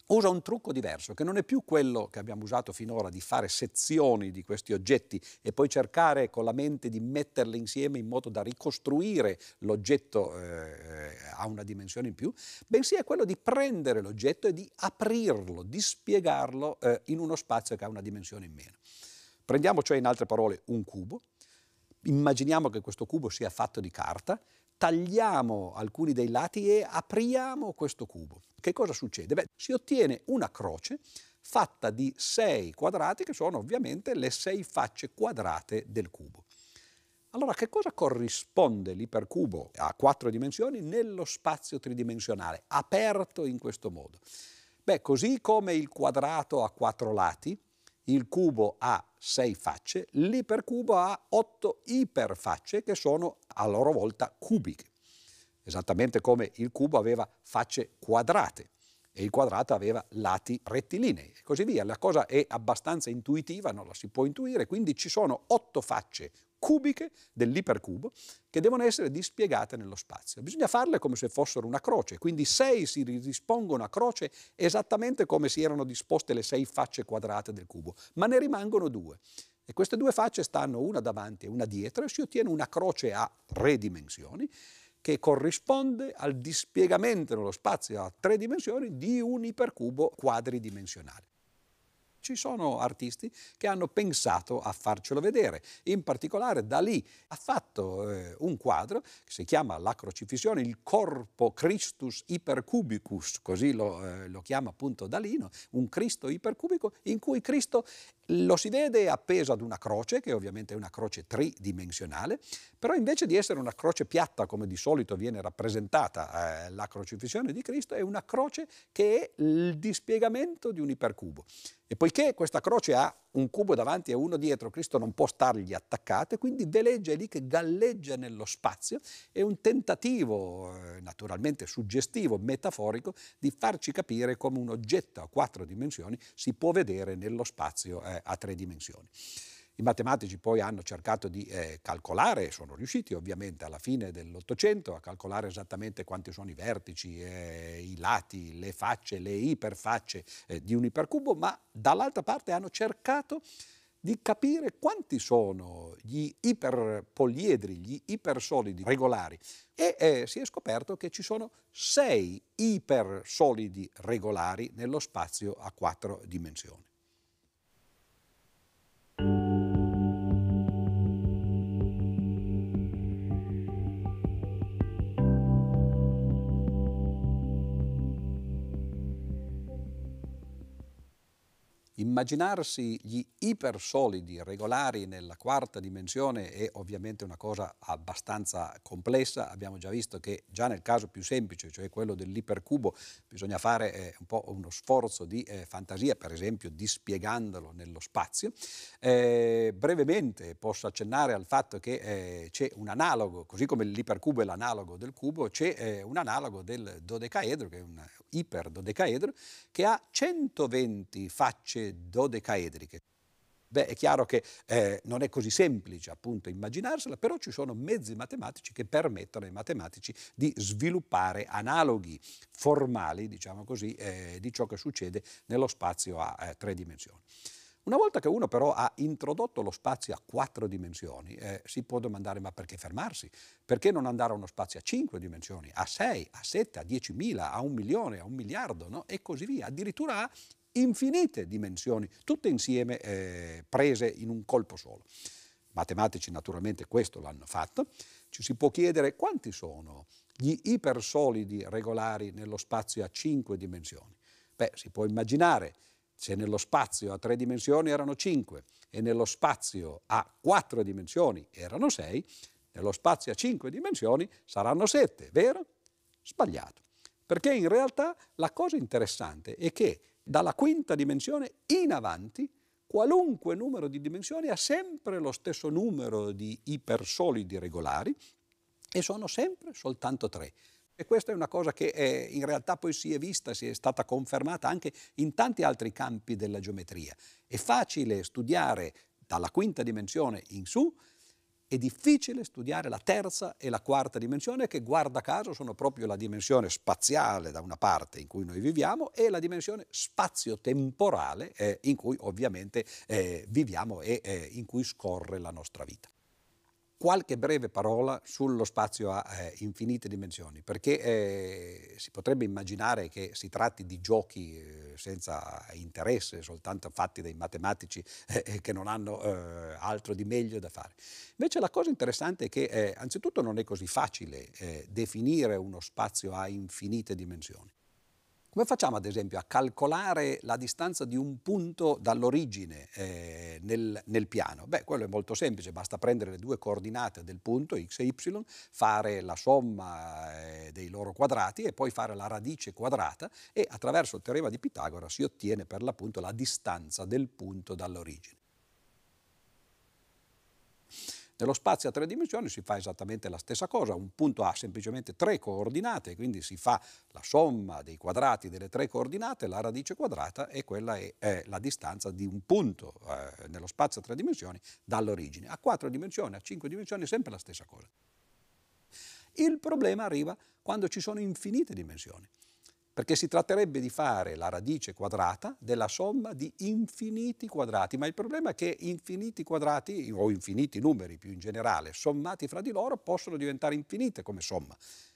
usa un trucco diverso, che non è più quello che abbiamo usato finora di fare sezioni di questi oggetti e poi cercare con la mente di metterle insieme in modo da ricostruire l'oggetto eh, a una dimensione in più, bensì è quello di prendere l'oggetto e di aprirlo, di spiegarlo eh, in uno spazio che ha una dimensione in meno. Prendiamo cioè in altre parole un cubo, Immaginiamo che questo cubo sia fatto di carta, tagliamo alcuni dei lati e apriamo questo cubo. Che cosa succede? Beh, si ottiene una croce fatta di sei quadrati che sono ovviamente le sei facce quadrate del cubo. Allora, che cosa corrisponde l'ipercubo a quattro dimensioni nello spazio tridimensionale, aperto in questo modo? Beh, così come il quadrato ha quattro lati, il cubo ha sei facce, l'ipercubo ha otto iperfacce che sono a loro volta cubiche. Esattamente come il cubo aveva facce quadrate e il quadrato aveva lati rettilinei e così via. La cosa è abbastanza intuitiva, non la si può intuire, quindi ci sono otto facce cubiche dell'ipercubo che devono essere dispiegate nello spazio. Bisogna farle come se fossero una croce, quindi sei si rispongono a croce esattamente come si erano disposte le sei facce quadrate del cubo, ma ne rimangono due. E queste due facce stanno una davanti e una dietro e si ottiene una croce a tre dimensioni che corrisponde al dispiegamento nello spazio a tre dimensioni di un ipercubo quadridimensionale. Ci sono artisti che hanno pensato a farcelo vedere, in particolare Dalì ha fatto eh, un quadro che si chiama La crocifissione, il corpo Christus ipercubicus, così lo, eh, lo chiama appunto Dalino, un Cristo ipercubico in cui Cristo lo si vede appeso ad una croce, che ovviamente è una croce tridimensionale, però invece di essere una croce piatta come di solito viene rappresentata eh, la crocifissione di Cristo, è una croce che è il dispiegamento di un ipercubo. E poiché questa croce ha un cubo davanti e uno dietro, Cristo non può stargli attaccate, quindi veleggia è lì che galleggia nello spazio, è un tentativo eh, naturalmente suggestivo, metaforico, di farci capire come un oggetto a quattro dimensioni si può vedere nello spazio eh, a tre dimensioni. I matematici poi hanno cercato di eh, calcolare, sono riusciti ovviamente alla fine dell'Ottocento a calcolare esattamente quanti sono i vertici, eh, i lati, le facce, le iperfacce eh, di un ipercubo, ma dall'altra parte hanno cercato di capire quanti sono gli iperpoliedri, gli ipersolidi regolari e eh, si è scoperto che ci sono sei ipersolidi regolari nello spazio a quattro dimensioni. Immaginarsi gli ipersolidi regolari nella quarta dimensione è ovviamente una cosa abbastanza complessa. Abbiamo già visto che già nel caso più semplice, cioè quello dell'ipercubo, bisogna fare eh, un po' uno sforzo di eh, fantasia, per esempio dispiegandolo nello spazio. Eh, brevemente posso accennare al fatto che eh, c'è un analogo, così come l'ipercubo è l'analogo del cubo, c'è eh, un analogo del dodecaedro, che è un iperdodecaedro, che ha 120 facce dodecaedriche. Beh, è chiaro che eh, non è così semplice appunto immaginarsela, però ci sono mezzi matematici che permettono ai matematici di sviluppare analoghi formali, diciamo così, eh, di ciò che succede nello spazio a eh, tre dimensioni. Una volta che uno però ha introdotto lo spazio a quattro dimensioni, eh, si può domandare ma perché fermarsi? Perché non andare a uno spazio a cinque dimensioni, a sei, a sette, a diecimila, a un milione, a un miliardo, no? e così via, addirittura a infinite dimensioni, tutte insieme eh, prese in un colpo solo. Matematici naturalmente questo l'hanno fatto, ci si può chiedere quanti sono gli ipersolidi regolari nello spazio a cinque dimensioni. Beh, si può immaginare se nello spazio a tre dimensioni erano cinque e nello spazio a quattro dimensioni erano sei, nello spazio a cinque dimensioni saranno sette, vero? Sbagliato. Perché in realtà la cosa interessante è che dalla quinta dimensione in avanti qualunque numero di dimensioni ha sempre lo stesso numero di ipersolidi regolari e sono sempre soltanto tre. E questa è una cosa che eh, in realtà poi si è vista, si è stata confermata anche in tanti altri campi della geometria. È facile studiare dalla quinta dimensione in su, è difficile studiare la terza e la quarta dimensione che guarda caso sono proprio la dimensione spaziale da una parte in cui noi viviamo e la dimensione spazio-temporale eh, in cui ovviamente eh, viviamo e eh, in cui scorre la nostra vita. Qualche breve parola sullo spazio a eh, infinite dimensioni, perché eh, si potrebbe immaginare che si tratti di giochi eh, senza interesse, soltanto fatti dai matematici (laughs) eh, che non hanno eh, altro di meglio da fare. Invece la cosa interessante è che eh, anzitutto non è così facile definire uno spazio a infinite dimensioni. Come facciamo ad esempio a calcolare la distanza di un punto dall'origine eh, nel, nel, piano? Beh, quello è molto semplice, basta prendere le due coordinate del punto x e y, fare la somma eh, dei loro quadrati e poi fare la radice quadrata e attraverso il teorema di Pitagora si ottiene per l'appunto la distanza del punto dall'origine. Nello spazio a tre dimensioni si fa esattamente la stessa cosa, un punto ha semplicemente tre coordinate, quindi si fa la somma dei quadrati delle tre coordinate, la radice quadrata e quella è, è la distanza di un punto eh, nello spazio a tre dimensioni dall'origine. A quattro dimensioni, a cinque dimensioni è sempre la stessa cosa. Il problema arriva quando ci sono infinite dimensioni perché si tratterebbe di fare la radice quadrata della somma di infiniti quadrati, ma il problema è che infiniti quadrati o infiniti numeri più in generale, sommati fra di loro, possono diventare infinite come somma.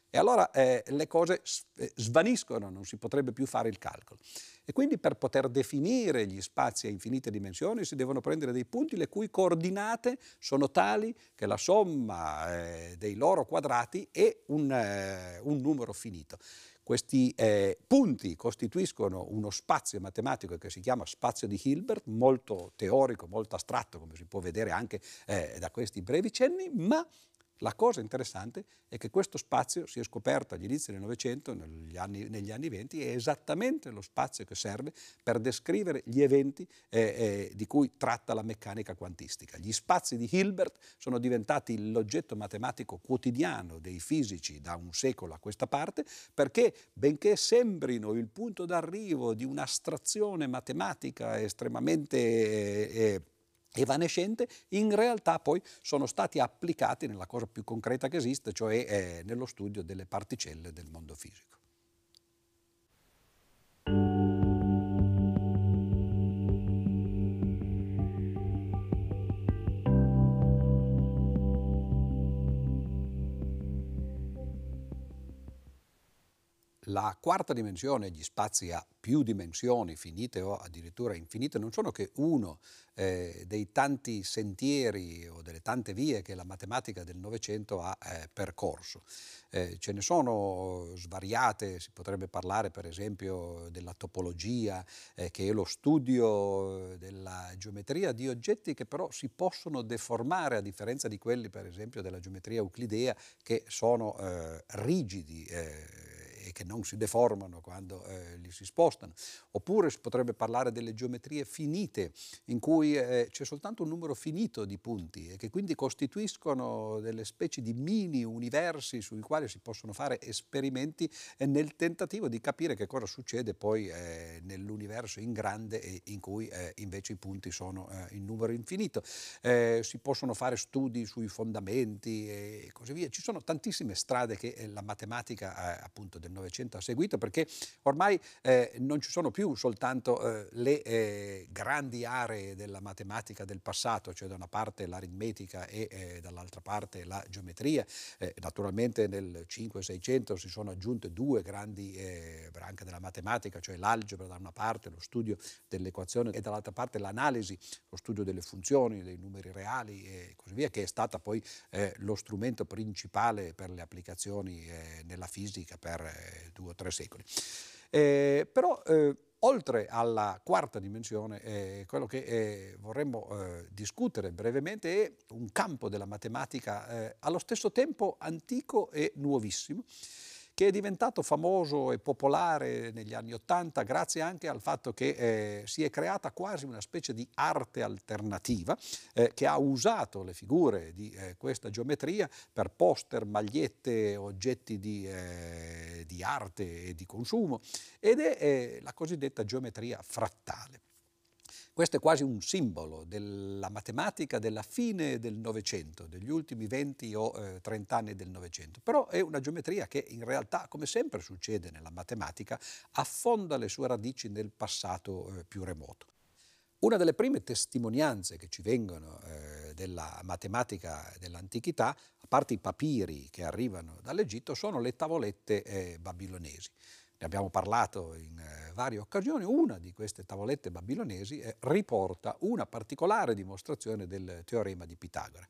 E allora eh, le cose eh, svaniscono, non si potrebbe più fare il calcolo. E quindi per poter definire gli spazi a infinite dimensioni si devono prendere dei punti le cui coordinate sono tali che la somma eh, dei loro quadrati è un, eh, un numero finito. Questi eh, punti costituiscono uno spazio matematico che si chiama spazio di Hilbert, molto teorico, molto astratto, come si può vedere anche eh, da questi brevi cenni, ma la cosa interessante è che questo spazio si è scoperto agli inizi del Novecento, negli anni, 20, è esattamente lo spazio che serve per descrivere gli eventi eh, eh, di cui tratta la meccanica quantistica. Gli spazi di Hilbert sono diventati l'oggetto matematico quotidiano dei fisici da un secolo a questa parte, perché benché sembrino il punto d'arrivo di un'astrazione matematica estremamente... Eh, evanescente, in realtà poi sono stati applicati nella cosa più concreta che esiste, cioè eh, nello studio delle particelle del mondo fisico. La quarta dimensione, gli spazi a più dimensioni, finite o addirittura infinite, non sono che uno eh, dei tanti sentieri o delle tante vie che la matematica del Novecento ha eh, percorso. Eh, ce ne sono svariate, si potrebbe parlare per esempio della topologia, eh, che è lo studio della geometria di oggetti che però si possono deformare a differenza di quelli per esempio della geometria euclidea che sono eh, rigidi eh, e che non si deformano quando eh, li si spostano. Oppure si potrebbe parlare delle geometrie finite, in cui eh, c'è soltanto un numero finito di punti e che quindi costituiscono delle specie di mini universi sui quali si possono fare esperimenti eh, nel tentativo di capire che cosa succede poi eh, nell'universo in grande in cui eh, invece i punti sono eh, in numero infinito. si possono fare studi sui fondamenti e così via. Ci sono tantissime strade che la matematica appunto del Novecento ha seguito, perché ormai eh, non ci sono più soltanto eh, le eh, grandi aree della matematica del passato, cioè da una parte l'aritmetica e eh, dall'altra parte la geometria. Eh, naturalmente nel 5-600 si sono aggiunte due grandi eh, branche della matematica, cioè l'algebra da una parte, lo studio dell'equazione e dall'altra parte l'analisi, lo studio delle funzioni, dei numeri reali e così via, che è stata poi lo strumento principale per le applicazioni nella fisica per due o tre secoli. Eh, però eh, oltre alla quarta dimensione, eh, quello che eh, vorremmo eh, discutere brevemente è un campo della matematica eh, allo stesso tempo antico e nuovissimo che è diventato famoso e popolare negli anni Ottanta grazie anche al fatto che eh, si è creata quasi una specie di arte alternativa eh, che ha usato le figure di eh, questa geometria per poster, magliette, oggetti di, eh, di arte e di consumo ed è eh, la cosiddetta geometria frattale. Questo è quasi un simbolo della matematica della fine del Novecento, degli ultimi 20 o eh, 30 anni del Novecento. Però è una geometria che in realtà, come sempre succede nella matematica, affonda le sue radici nel passato eh, più remoto. Una delle prime testimonianze che ci vengono eh, della matematica dell'antichità, a parte i papiri che arrivano dall'Egitto, sono le tavolette eh, babilonesi. Ne abbiamo parlato in eh, varie occasioni. Una di queste tavolette babilonesi eh, riporta una particolare dimostrazione del teorema di Pitagora.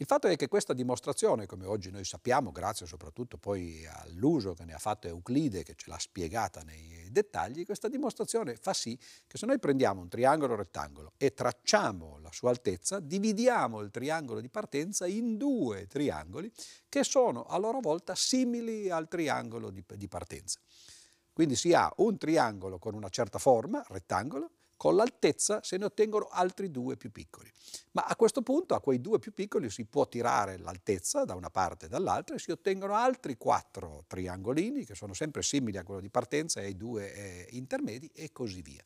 Il fatto è che questa dimostrazione, come oggi noi sappiamo, grazie soprattutto poi all'uso che ne ha fatto Euclide, che ce l'ha spiegata nei dettagli, questa dimostrazione fa sì che se noi prendiamo un triangolo rettangolo e tracciamo la sua altezza, dividiamo il triangolo di partenza in due triangoli che sono a loro volta simili al triangolo di, di partenza. Quindi si ha un triangolo con una certa forma, rettangolo, con l'altezza se ne ottengono altri due più piccoli. Ma a questo punto a quei due più piccoli si può tirare l'altezza da una parte e dall'altra e si ottengono altri quattro triangolini che sono sempre simili a quello di partenza e ai due eh, intermedi e così via.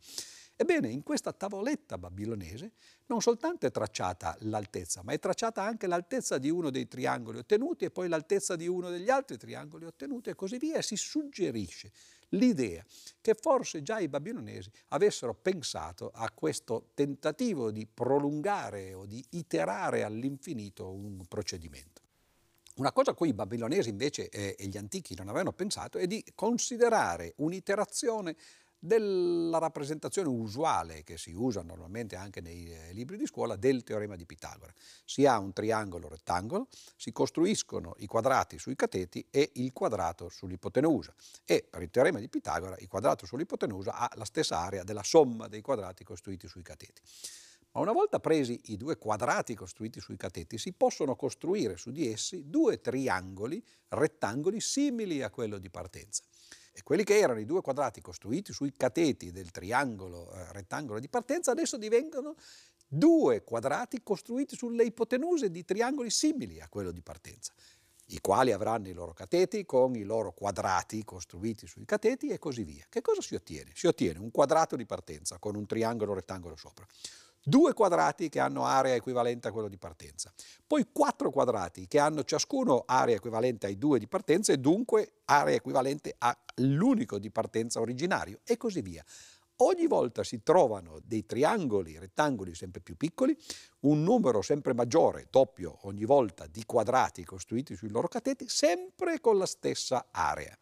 Ebbene, in questa tavoletta babilonese non soltanto è tracciata l'altezza, ma è tracciata anche l'altezza di uno dei triangoli ottenuti e poi l'altezza di uno degli altri triangoli ottenuti e così via. Si suggerisce l'idea che forse già i babilonesi avessero pensato a questo tentativo di prolungare o di iterare all'infinito un procedimento. Una cosa a cui i babilonesi invece e gli antichi non avevano pensato è di considerare un'iterazione della rappresentazione usuale che si usa normalmente anche nei eh, libri di scuola del teorema di Pitagora. Si ha un triangolo rettangolo, si costruiscono i quadrati sui cateti e il quadrato sull'ipotenusa e per il teorema di Pitagora il quadrato sull'ipotenusa ha la stessa area della somma dei quadrati costruiti sui cateti. Ma una volta presi i due quadrati costruiti sui cateti, si possono costruire su di essi due triangoli rettangoli simili a quello di partenza. E quelli che erano i due quadrati costruiti sui cateti del triangolo eh, rettangolo di partenza adesso diventano due quadrati costruiti sulle ipotenuse di triangoli simili a quello di partenza, i quali avranno i loro cateti con i loro quadrati costruiti sui cateti e così via. Che cosa si ottiene? Si ottiene un quadrato di partenza con un triangolo rettangolo sopra, due quadrati che hanno area equivalente a quello di partenza, poi quattro quadrati che hanno ciascuno area equivalente ai due di partenza e dunque area equivalente all'unico di partenza originario e così via. Ogni volta si trovano dei triangoli, rettangoli sempre più piccoli, un numero sempre maggiore, doppio ogni volta, di quadrati costruiti sui loro cateti, sempre con la stessa area.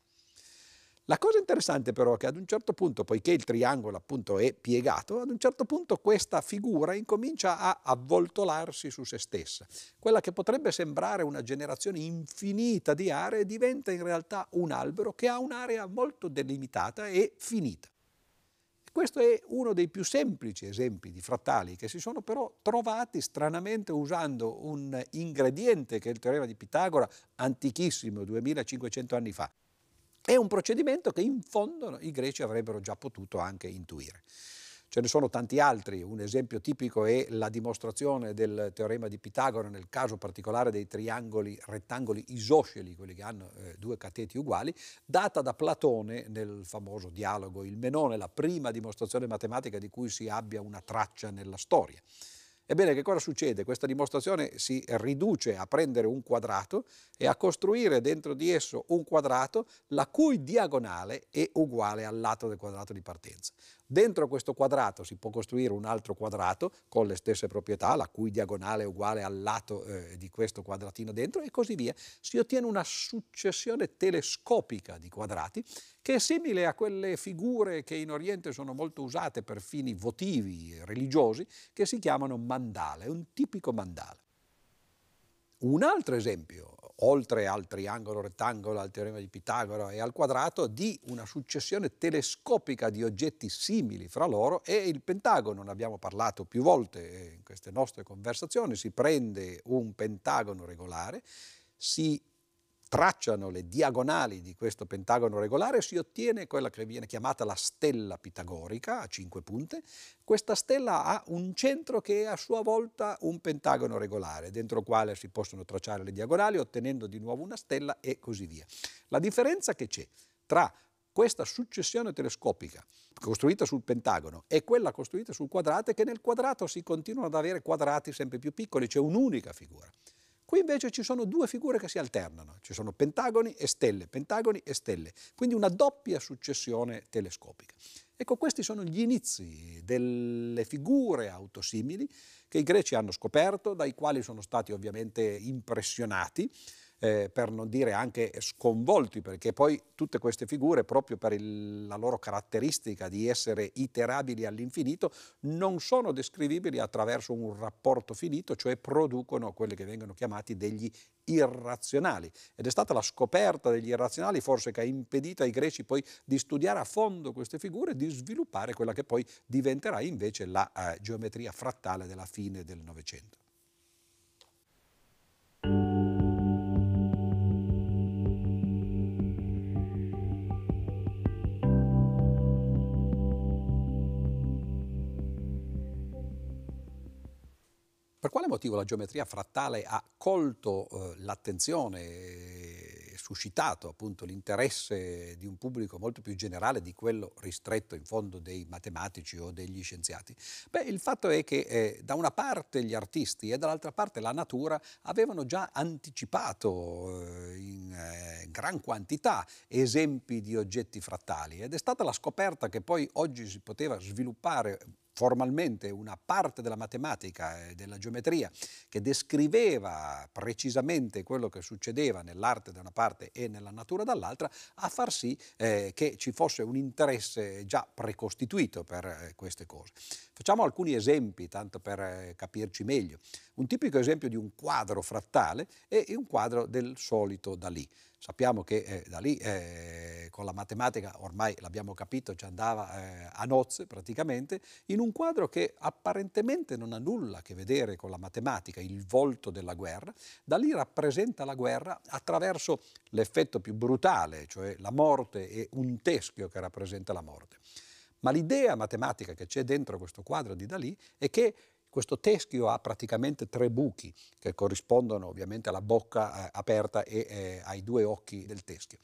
La cosa interessante però è che ad un certo punto, poiché il triangolo appunto è piegato, ad un certo punto questa figura incomincia a avvoltolarsi su se stessa. Quella che potrebbe sembrare una generazione infinita di aree diventa in realtà un albero che ha un'area molto delimitata e finita. Questo è uno dei più semplici esempi di frattali che si sono però trovati stranamente usando un ingrediente che è il teorema di Pitagora, antichissimo, 2500 anni fa, è un procedimento che in fondo i greci avrebbero già potuto anche intuire. Ce ne sono tanti altri, un esempio tipico è la dimostrazione del teorema di Pitagora nel caso particolare dei triangoli rettangoli isosceli, quelli che hanno eh, due cateti uguali, data da Platone nel famoso dialogo Il Menone, la prima dimostrazione matematica di cui si abbia una traccia nella storia. Ebbene, che cosa succede? Questa dimostrazione si riduce a prendere un quadrato e a costruire dentro di esso un quadrato la cui diagonale è uguale al lato del quadrato di partenza. Dentro questo quadrato si può costruire un altro quadrato con le stesse proprietà, la cui diagonale è uguale al lato eh, di questo quadratino dentro e così via. Si ottiene una successione telescopica di quadrati che è simile a quelle figure che in Oriente sono molto usate per fini votivi religiosi, che si chiamano mandala, è un tipico mandala. Un altro esempio, oltre al triangolo rettangolo, al teorema di Pitagora e al quadrato, di una successione telescopica di oggetti simili fra loro è il pentagono. Ne abbiamo parlato più volte in queste nostre conversazioni. Si prende un pentagono regolare, si tracciano le diagonali di questo pentagono regolare si ottiene quella che viene chiamata la stella pitagorica a cinque punte. Questa stella ha un centro che è a sua volta un pentagono regolare, dentro il quale si possono tracciare le diagonali ottenendo di nuovo una stella e così via. La differenza che c'è tra questa successione telescopica costruita sul pentagono e quella costruita sul quadrato è che nel quadrato si continuano ad avere quadrati sempre più piccoli, c'è un'unica figura. Qui invece ci sono due figure che si alternano, ci sono pentagoni e stelle, pentagoni e stelle, quindi una doppia successione telescopica. Ecco, questi sono gli inizi delle figure autosimili che i greci hanno scoperto, dai quali sono stati ovviamente impressionati eh, per non dire anche sconvolti, perché poi tutte queste figure, proprio per il, la loro caratteristica di essere iterabili all'infinito, non sono descrivibili attraverso un rapporto finito, cioè producono quelli che vengono chiamati degli irrazionali. Ed è stata la scoperta degli irrazionali forse che ha impedito ai greci poi di studiare a fondo queste figure e di sviluppare quella che poi diventerà invece la eh, geometria frattale della fine del Novecento. Per quale motivo la geometria frattale ha colto eh, l'attenzione suscitato appunto l'interesse di un pubblico molto più generale di quello ristretto in fondo dei matematici o degli scienziati? Beh, il fatto è che eh, da una parte gli artisti e dall'altra parte la natura avevano già anticipato eh, in eh, gran quantità esempi di oggetti frattali ed è stata la scoperta che poi oggi si poteva sviluppare formalmente una parte della matematica e della geometria che descriveva precisamente quello che succedeva nell'arte da una parte e nella natura dall'altra, a far sì eh, che ci fosse un interesse già precostituito per eh, queste cose. Facciamo alcuni esempi, tanto per eh, capirci meglio. Un tipico esempio di un quadro frattale è un quadro del solito Dalì. Sappiamo che eh, da lì eh, con la matematica, ormai l'abbiamo capito, ci andava eh, a nozze praticamente, in un quadro che apparentemente non ha nulla a che vedere con la matematica, il volto della guerra, da lì rappresenta la guerra attraverso l'effetto più brutale, cioè la morte e un teschio che rappresenta la morte. Ma l'idea matematica che c'è dentro questo quadro di Dalì è che questo teschio ha praticamente tre buchi che corrispondono ovviamente alla bocca eh, aperta e eh, ai due occhi del teschio.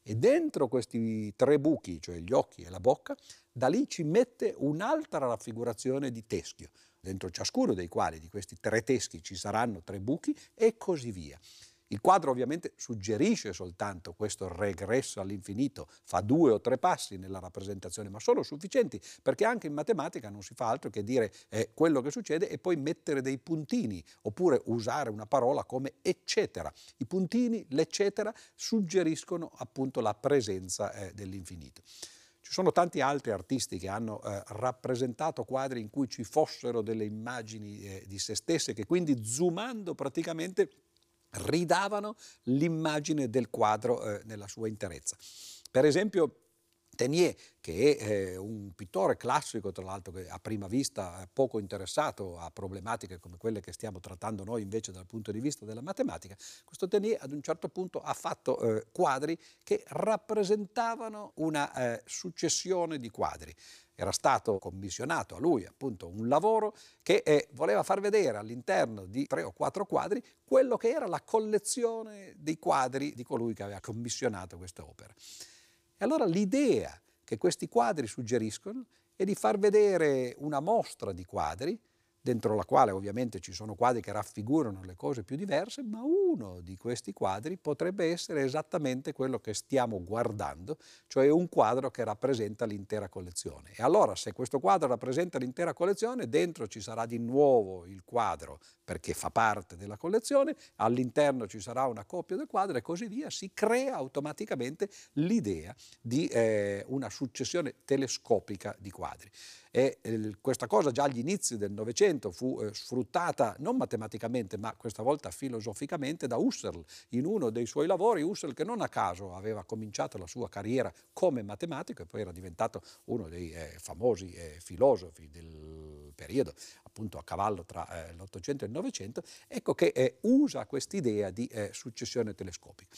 E dentro questi tre buchi, cioè gli occhi e la bocca, da lì ci mette un'altra raffigurazione di teschio, dentro ciascuno dei quali di questi tre teschi ci saranno tre buchi e così via. Il quadro ovviamente suggerisce soltanto questo regresso all'infinito, fa due o tre passi nella rappresentazione, ma sono sufficienti perché anche in matematica non si fa altro che dire eh, quello che succede e poi mettere dei puntini oppure usare una parola come eccetera. I puntini, l'eccetera, suggeriscono appunto la presenza eh, dell'infinito. Ci sono tanti altri artisti che hanno eh, rappresentato quadri in cui ci fossero delle immagini eh, di se stesse che quindi zoomando praticamente ridavano l'immagine del quadro eh, nella sua interezza. Per esempio, Tenier, che è eh, un pittore classico, tra l'altro che a prima vista è poco interessato a problematiche come quelle che stiamo trattando noi invece dal punto di vista della matematica, questo Tenier ad un certo punto ha fatto eh, quadri che rappresentavano una eh, successione di quadri era stato commissionato a lui appunto un lavoro che eh, voleva far vedere all'interno di tre o quattro quadri quello che era la collezione dei quadri di colui che aveva commissionato questa opera. E allora l'idea che questi quadri suggeriscono è di far vedere una mostra di quadri dentro la quale ovviamente ci sono quadri che raffigurano le cose più diverse, ma uno di questi quadri potrebbe essere esattamente quello che stiamo guardando, cioè un quadro che rappresenta l'intera collezione. E allora se questo quadro rappresenta l'intera collezione, dentro ci sarà di nuovo il quadro perché fa parte della collezione, all'interno ci sarà una copia del quadro e così via, si crea automaticamente l'idea di eh, una successione telescopica di quadri. E eh, questa cosa già agli inizi del Novecento fu eh, sfruttata non matematicamente ma questa volta filosoficamente da Husserl in uno dei suoi lavori, Husserl che non a caso aveva cominciato la sua carriera come matematico e poi era diventato uno dei eh, famosi eh, filosofi del periodo appunto a cavallo tra eh, l'Ottocento e il Novecento, ecco che eh, usa quest'idea di successione telescopica.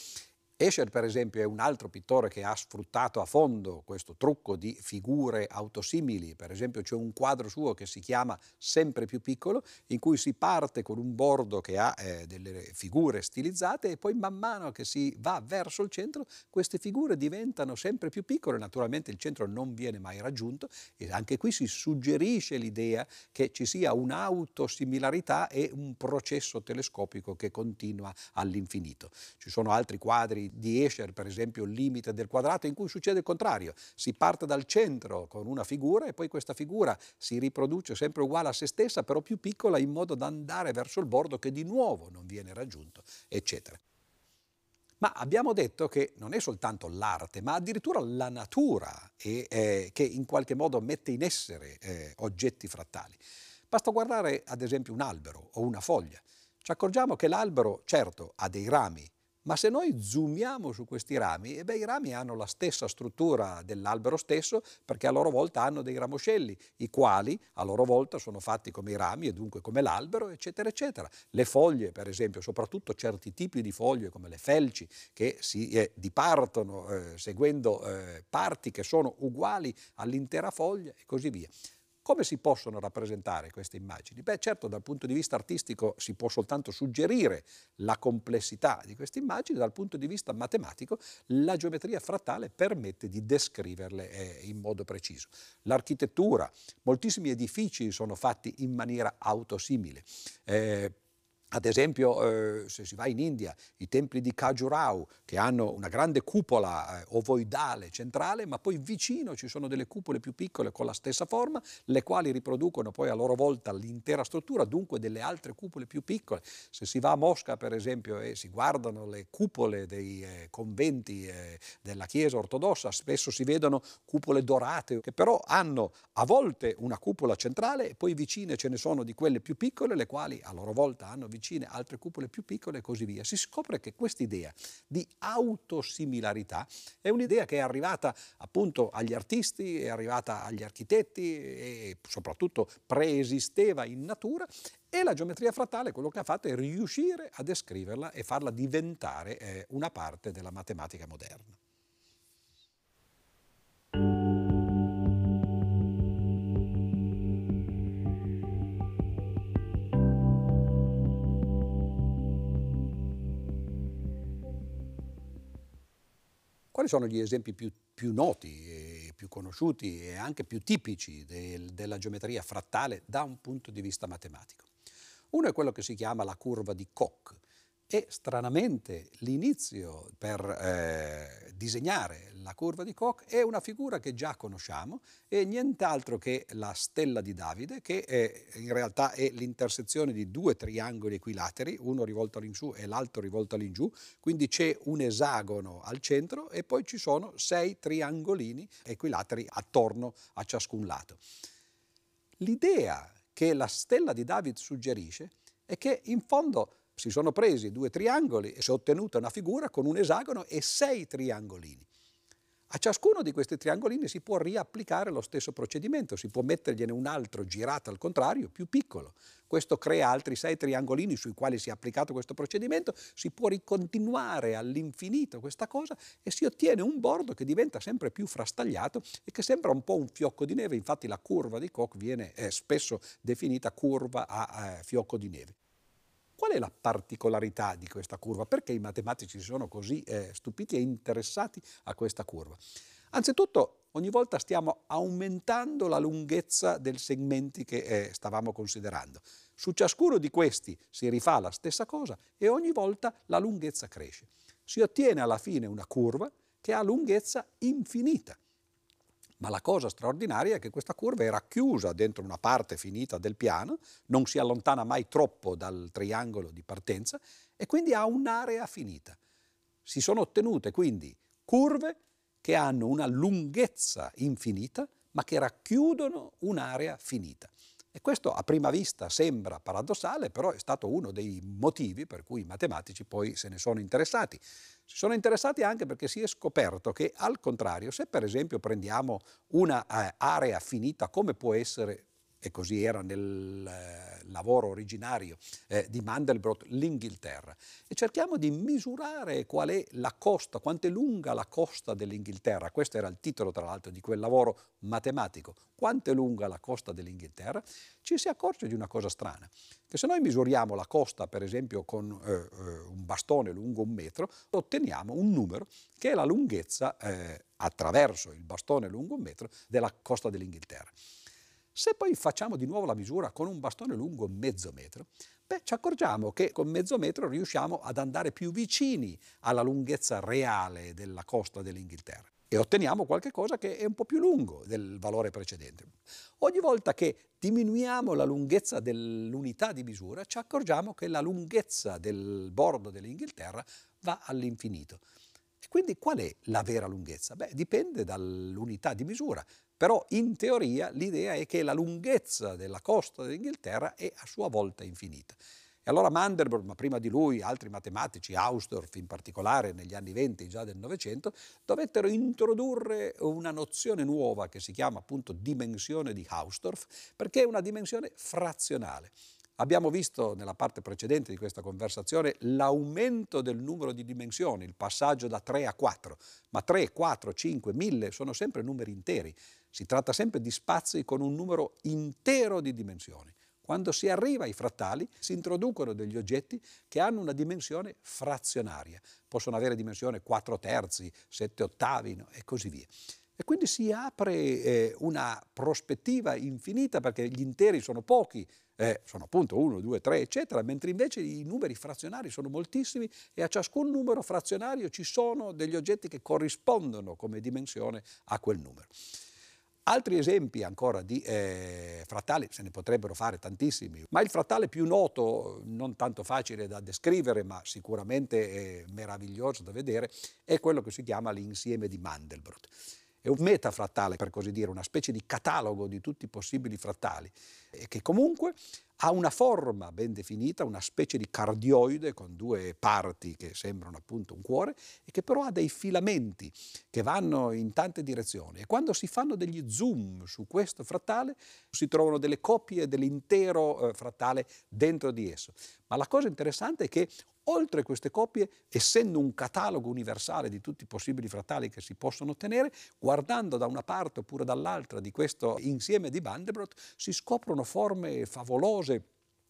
Escher, per esempio, è un altro pittore che ha sfruttato a fondo questo trucco di figure autosimili. Per esempio, c'è un quadro suo che si chiama Sempre più piccolo, in cui si parte con un bordo che ha eh, delle figure stilizzate e poi man mano che si va verso il centro, queste figure diventano sempre più piccole. Naturalmente il centro non viene mai raggiunto e anche qui si suggerisce l'idea che ci sia un'autosimilarità e un processo telescopico che continua all'infinito. Ci sono altri quadri di Escher, per esempio, il limite del quadrato, in cui succede il contrario. Si parte dal centro con una figura e poi questa figura si riproduce sempre uguale a se stessa, però più piccola, in modo da andare verso il bordo che di nuovo non viene raggiunto, eccetera. Ma abbiamo detto che non è soltanto l'arte, ma addirittura la natura e, eh, che in qualche modo mette in essere eh, oggetti frattali. Basta guardare ad esempio un albero o una foglia. Ci accorgiamo che l'albero, certo, ha dei rami, ma se noi zoomiamo su questi rami, eh beh, i rami hanno la stessa struttura dell'albero stesso perché a loro volta hanno dei ramoscelli, i quali a loro volta sono fatti come i rami e dunque come l'albero, eccetera, eccetera. Le foglie, per esempio, soprattutto certi tipi di foglie come le felci, che si eh, dipartono eh, seguendo eh, parti che sono uguali all'intera foglia e così via. Come si possono rappresentare queste immagini? Beh, certo, dal punto di vista artistico si può soltanto suggerire la complessità di queste immagini, dal punto di vista matematico la geometria frattale permette di descriverle eh, in modo preciso. L'architettura, moltissimi edifici sono fatti in maniera autosimile. Eh, ad esempio, eh, se si va in India, i templi di Khajurao, che hanno una grande cupola eh, ovoidale centrale, ma poi vicino ci sono delle cupole più piccole con la stessa forma, le quali riproducono poi a loro volta l'intera struttura, dunque delle altre cupole più piccole. Se si va a Mosca, per esempio, e si guardano le cupole dei eh, conventi eh, della Chiesa ortodossa, spesso si vedono cupole dorate, che però hanno a volte una cupola centrale e poi vicine ce ne sono di quelle più piccole, le quali a loro volta hanno vicino vicine, altre cupole più piccole e così via. Si scopre che quest'idea di autosimilarità è un'idea che è arrivata appunto agli artisti, è arrivata agli architetti e soprattutto preesisteva in natura e la geometria frattale quello che ha fatto è riuscire a descriverla e farla diventare eh, una parte della matematica moderna. Quali sono gli esempi più, più noti, più conosciuti e anche più tipici del, della geometria frattale da un punto di vista matematico? Uno è quello che si chiama la curva di Koch e stranamente l'inizio per eh, disegnare la curva di Koch è una figura che già conosciamo e nient'altro che la stella di Davide che è, in realtà è l'intersezione di due triangoli equilateri, uno rivolto all'insù e l'altro rivolto all'ingiù, quindi c'è un esagono al centro e poi ci sono sei triangolini equilateri attorno a ciascun lato. L'idea che la stella di Davide suggerisce è che in fondo si sono presi due triangoli e si è ottenuta una figura con un esagono e sei triangolini. A ciascuno di questi triangolini si può riapplicare lo stesso procedimento, si può mettergliene un altro girato al contrario, più piccolo. Questo crea altri sei triangolini sui quali si è applicato questo procedimento, si può ricontinuare all'infinito questa cosa e si ottiene un bordo che diventa sempre più frastagliato e che sembra un po' un fiocco di neve, infatti la curva di Koch viene eh, spesso definita curva a eh, fiocco di neve. Qual è la particolarità di questa curva? Perché i matematici sono così eh, stupiti e interessati a questa curva? Anzitutto, ogni volta stiamo aumentando la lunghezza dei segmenti che eh, stavamo considerando. Su ciascuno di questi si rifà la stessa cosa e ogni volta la lunghezza cresce. Si ottiene alla fine una curva che ha lunghezza infinita. Ma la cosa straordinaria è che questa curva è racchiusa dentro una parte finita del piano, non si allontana mai troppo dal triangolo di partenza e quindi ha un'area finita. Si sono ottenute quindi curve che hanno una lunghezza infinita ma che racchiudono un'area finita. E questo a prima vista sembra paradossale, però è stato uno dei motivi per cui i matematici poi se ne sono interessati. Si sono interessati anche perché si è scoperto che al contrario, se per esempio prendiamo un'area eh, finita come può essere e così era nel eh, lavoro originario eh, di Mandelbrot, l'Inghilterra. E cerchiamo di misurare qual è la costa, quanto è lunga la costa dell'Inghilterra. Questo era il titolo, tra l'altro, di quel lavoro matematico. Quanto è lunga la costa dell'Inghilterra? Ci si accorge di una cosa strana, che se noi misuriamo la costa, per esempio, con eh, eh un bastone lungo un metro, otteniamo un numero che è la lunghezza, eh, attraverso il bastone lungo un metro, della costa dell'Inghilterra. Se poi facciamo di nuovo la misura con un bastone lungo mezzo metro, beh, ci accorgiamo che con mezzo metro riusciamo ad andare più vicini alla lunghezza reale della costa dell'Inghilterra e otteniamo qualcosa che è un po' più lungo del valore precedente. Ogni volta che diminuiamo la lunghezza dell'unità di misura, ci accorgiamo che la lunghezza del bordo dell'Inghilterra va all'infinito. E quindi qual è la vera lunghezza? Beh, dipende dall'unità di misura, però in teoria l'idea è che la lunghezza della costa dell'Inghilterra è a sua volta infinita. E allora Mandelbrot, ma prima di lui altri matematici, Hausdorff in particolare negli anni 20 già del Novecento, dovettero introdurre una nozione nuova che si chiama appunto dimensione di Hausdorff, perché è una dimensione frazionale. Abbiamo visto nella parte precedente di questa conversazione l'aumento del numero di dimensioni, il passaggio da 3 a 4, ma 3, 4, 5, 1000 sono sempre numeri interi. Si tratta sempre di spazi con un numero intero di dimensioni. Quando si arriva ai frattali si introducono degli oggetti che hanno una dimensione frazionaria, possono avere dimensione 4 terzi, 7 ottavi no? e così via. E quindi si apre eh, una prospettiva infinita perché gli interi sono pochi, eh, sono appunto 1, 2, 3, eccetera, mentre invece i numeri frazionari sono moltissimi e a ciascun numero frazionario ci sono degli oggetti che corrispondono come dimensione a quel numero. Altri esempi ancora di eh, frattali, se ne potrebbero fare tantissimi, ma il frattale più noto, non tanto facile da descrivere, ma sicuramente meraviglioso da vedere, è quello che si chiama l'insieme di Mandelbrot. È un metafrattale, per così dire, una specie di catalogo di tutti i possibili frattali, e che comunque ha una forma ben definita, una specie di cardioide con due parti che sembrano appunto un cuore e che però ha dei filamenti che vanno in tante direzioni e quando si fanno degli zoom su questo frattale si trovano delle copie dell'intero eh, frattale dentro di esso. Ma la cosa interessante è che Oltre queste coppie, essendo un catalogo universale di tutti i possibili frattali che si possono ottenere, guardando da una parte oppure dall'altra di questo insieme di Mandelbrot, si scoprono forme favolose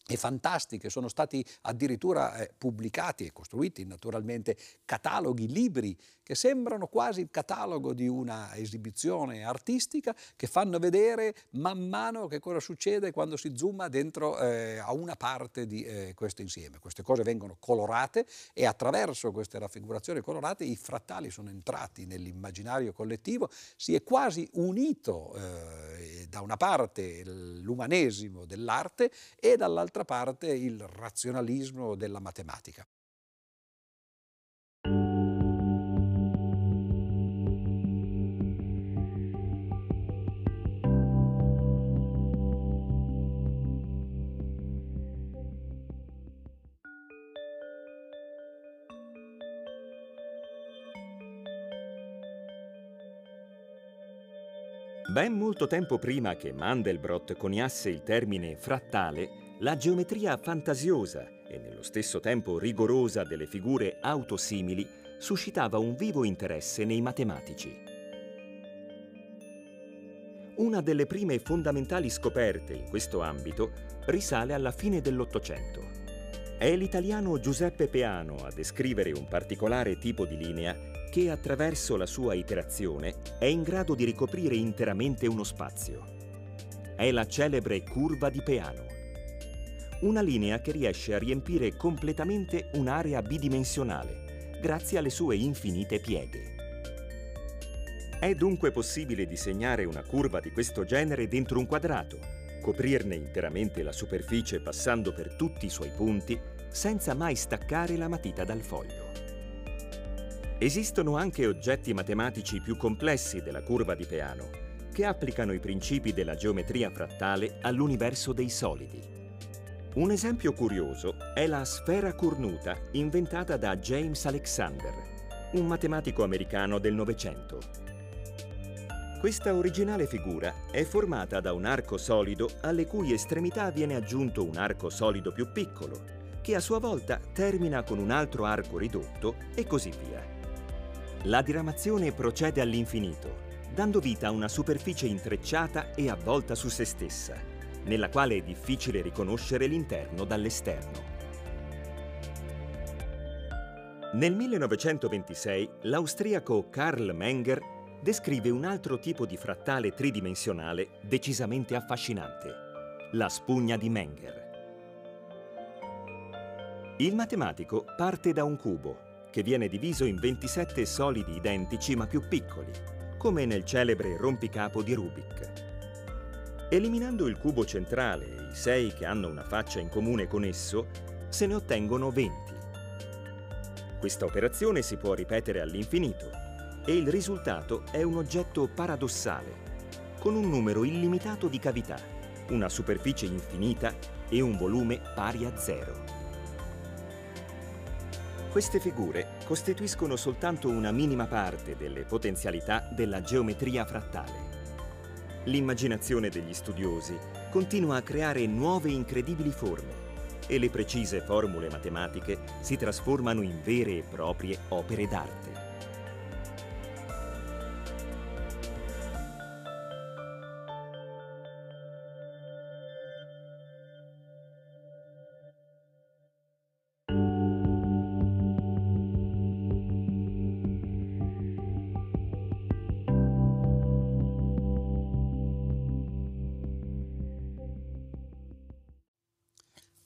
e fantastiche, sono stati addirittura eh, pubblicati e costruiti naturalmente cataloghi, libri che sembrano quasi il catalogo di una esibizione artistica che fanno vedere man mano che cosa succede quando si zooma dentro eh, a una parte di eh, questo insieme. Queste cose vengono colorate e attraverso queste raffigurazioni colorate i frattali sono entrati nell'immaginario collettivo, si è quasi unito eh, da una parte l'umanesimo dell'arte e dall'altra dall'altra parte il razionalismo della matematica. Ben molto tempo prima che Mandelbrot coniasse il termine frattale, la geometria fantasiosa e nello stesso tempo rigorosa delle figure autosimili suscitava un vivo interesse nei matematici. Una delle prime fondamentali scoperte in questo ambito risale alla fine dell'Ottocento. È l'italiano Giuseppe Peano a descrivere un particolare tipo di linea che attraverso la sua iterazione è in grado di ricoprire interamente uno spazio. È la celebre curva di Peano una linea che riesce a riempire completamente un'area bidimensionale, grazie alle sue infinite pieghe. È dunque possibile disegnare una curva di questo genere dentro un quadrato, coprirne interamente la superficie passando per tutti i suoi punti, senza mai staccare la matita dal foglio. Esistono anche oggetti matematici più complessi della curva di Peano, che applicano i principi della geometria frattale all'universo dei solidi. Un esempio curioso è la sfera cornuta inventata da James Alexander, un matematico americano del Novecento. Questa originale figura è formata da un arco solido alle cui estremità viene aggiunto un arco solido più piccolo, che a sua volta termina con un altro arco ridotto e così via. La diramazione procede all'infinito, dando vita a una superficie intrecciata e avvolta su se stessa nella quale è difficile riconoscere l'interno dall'esterno. Nel 1926 l'austriaco Karl Menger descrive un altro tipo di frattale tridimensionale decisamente affascinante, la spugna di Menger. Il matematico parte da un cubo che viene diviso in 27 solidi identici ma più piccoli, come nel celebre rompicapo di Rubik. Eliminando il cubo centrale e i sei che hanno una faccia in comune con esso, se ne ottengono 20. Questa operazione si può ripetere all'infinito e il risultato è un oggetto paradossale, con un numero illimitato di cavità, una superficie infinita e un volume pari a zero. Queste figure costituiscono soltanto una minima parte delle potenzialità della geometria frattale. L'immaginazione degli studiosi continua a creare nuove incredibili forme e le precise formule matematiche si trasformano in vere e proprie opere d'arte.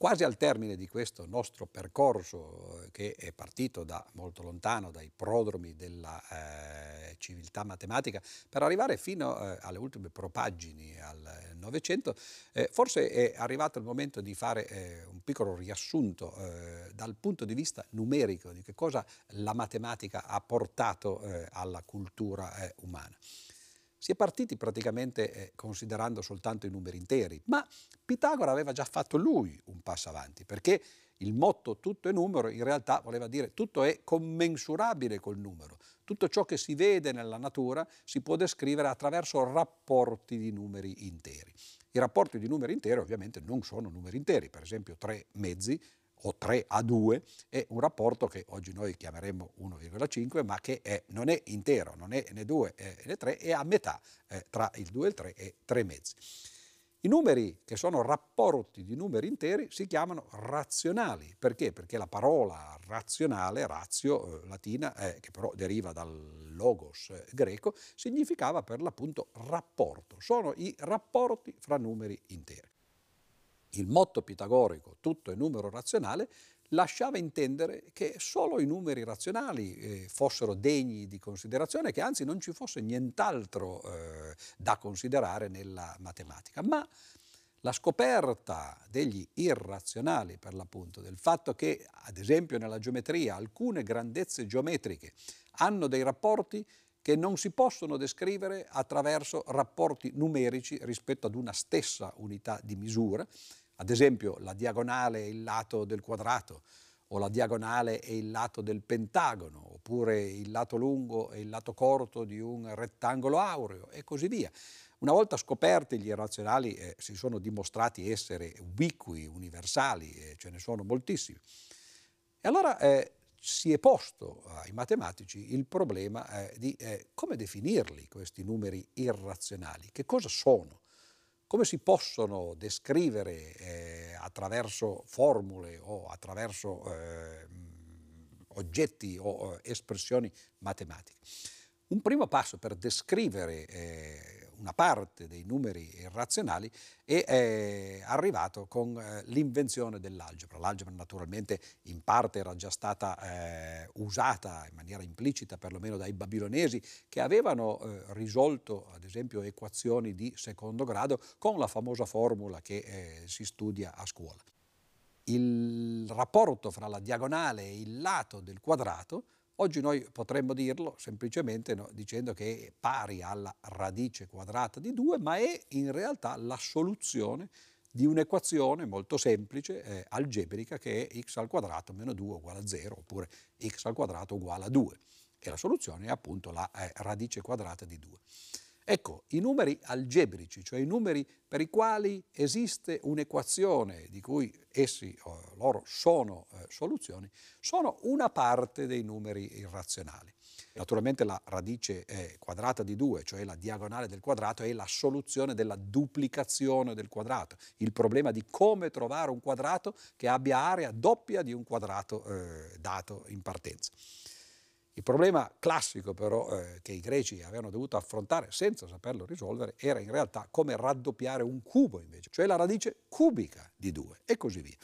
Quasi al termine di questo nostro percorso eh, che è partito da molto lontano, dai prodromi della eh, civiltà matematica, per arrivare fino eh, alle ultime propaggini al Novecento, eh, forse è arrivato il momento di fare eh, un piccolo riassunto eh, dal punto di vista numerico di che cosa la matematica ha portato alla cultura umana. Si è partiti praticamente eh, considerando soltanto i numeri interi, ma Pitagora aveva già fatto lui un passo avanti, perché il motto tutto è numero in realtà voleva dire tutto è commensurabile col numero. Tutto ciò che si vede nella natura si può descrivere attraverso rapporti di numeri interi. I rapporti di numeri interi ovviamente non sono numeri interi, per esempio tre mezzi o 3 a 2 è un rapporto che oggi noi chiameremmo 1,5 ma che è, non è intero, non è né 2 né 3, è a metà eh, tra il 2 e il 3 e 3 mezzi. I numeri che sono rapporti di numeri interi si chiamano razionali. Perché? Perché la parola razionale, razio, eh, latina, eh, che però deriva dal logos eh, greco, significava per l'appunto rapporto. Sono i rapporti fra numeri interi il motto pitagorico tutto è numero razionale lasciava intendere che solo i numeri razionali eh, fossero degni di considerazione, che anzi non ci fosse nient'altro eh, da considerare nella matematica. Ma la scoperta degli irrazionali, per l'appunto, del fatto che, ad esempio, nella geometria alcune grandezze geometriche hanno dei rapporti che non si possono descrivere attraverso rapporti numerici rispetto ad una stessa unità di misura, ad esempio la diagonale e il lato del quadrato o la diagonale e il lato del pentagono, oppure il lato lungo e il lato corto di un rettangolo aureo e così via. Una volta scoperti gli irrazionali eh, si sono dimostrati essere ubiqui, universali, eh, ce ne sono moltissimi. E allora eh, si è posto ai matematici il problema eh, di eh, come definirli questi numeri irrazionali, che cosa sono come si possono descrivere eh, attraverso formule o attraverso eh, oggetti o eh, espressioni matematiche. Un primo passo per descrivere eh, una parte dei numeri irrazionali è eh, arrivato con eh, l'invenzione dell'algebra. L'algebra naturalmente in parte era già stata eh, usata in maniera implicita perlomeno dai babilonesi che avevano eh, risolto ad esempio equazioni di secondo grado con la famosa formula che eh, si studia a scuola. Il rapporto fra la diagonale e il lato del quadrato Oggi noi potremmo dirlo semplicemente no, dicendo che è pari alla radice quadrata di 2, ma è in realtà la soluzione di un'equazione molto semplice, eh, algebrica, che è x al quadrato meno 2 uguale a 0, oppure x al quadrato uguale a 2. E la soluzione è appunto la eh, radice quadrata di 2. Ecco, i numeri algebrici, cioè i numeri per i quali esiste un'equazione di cui essi, loro sono eh, soluzioni, sono una parte dei numeri irrazionali. Naturalmente la radice quadrata di 2, cioè la diagonale del quadrato, è la soluzione della duplicazione del quadrato, il problema di come trovare un quadrato che abbia area doppia di un quadrato eh, dato in partenza. Il problema classico però eh, che i greci avevano dovuto affrontare senza saperlo risolvere era in realtà come raddoppiare un cubo invece, cioè la radice cubica di 2 e così via.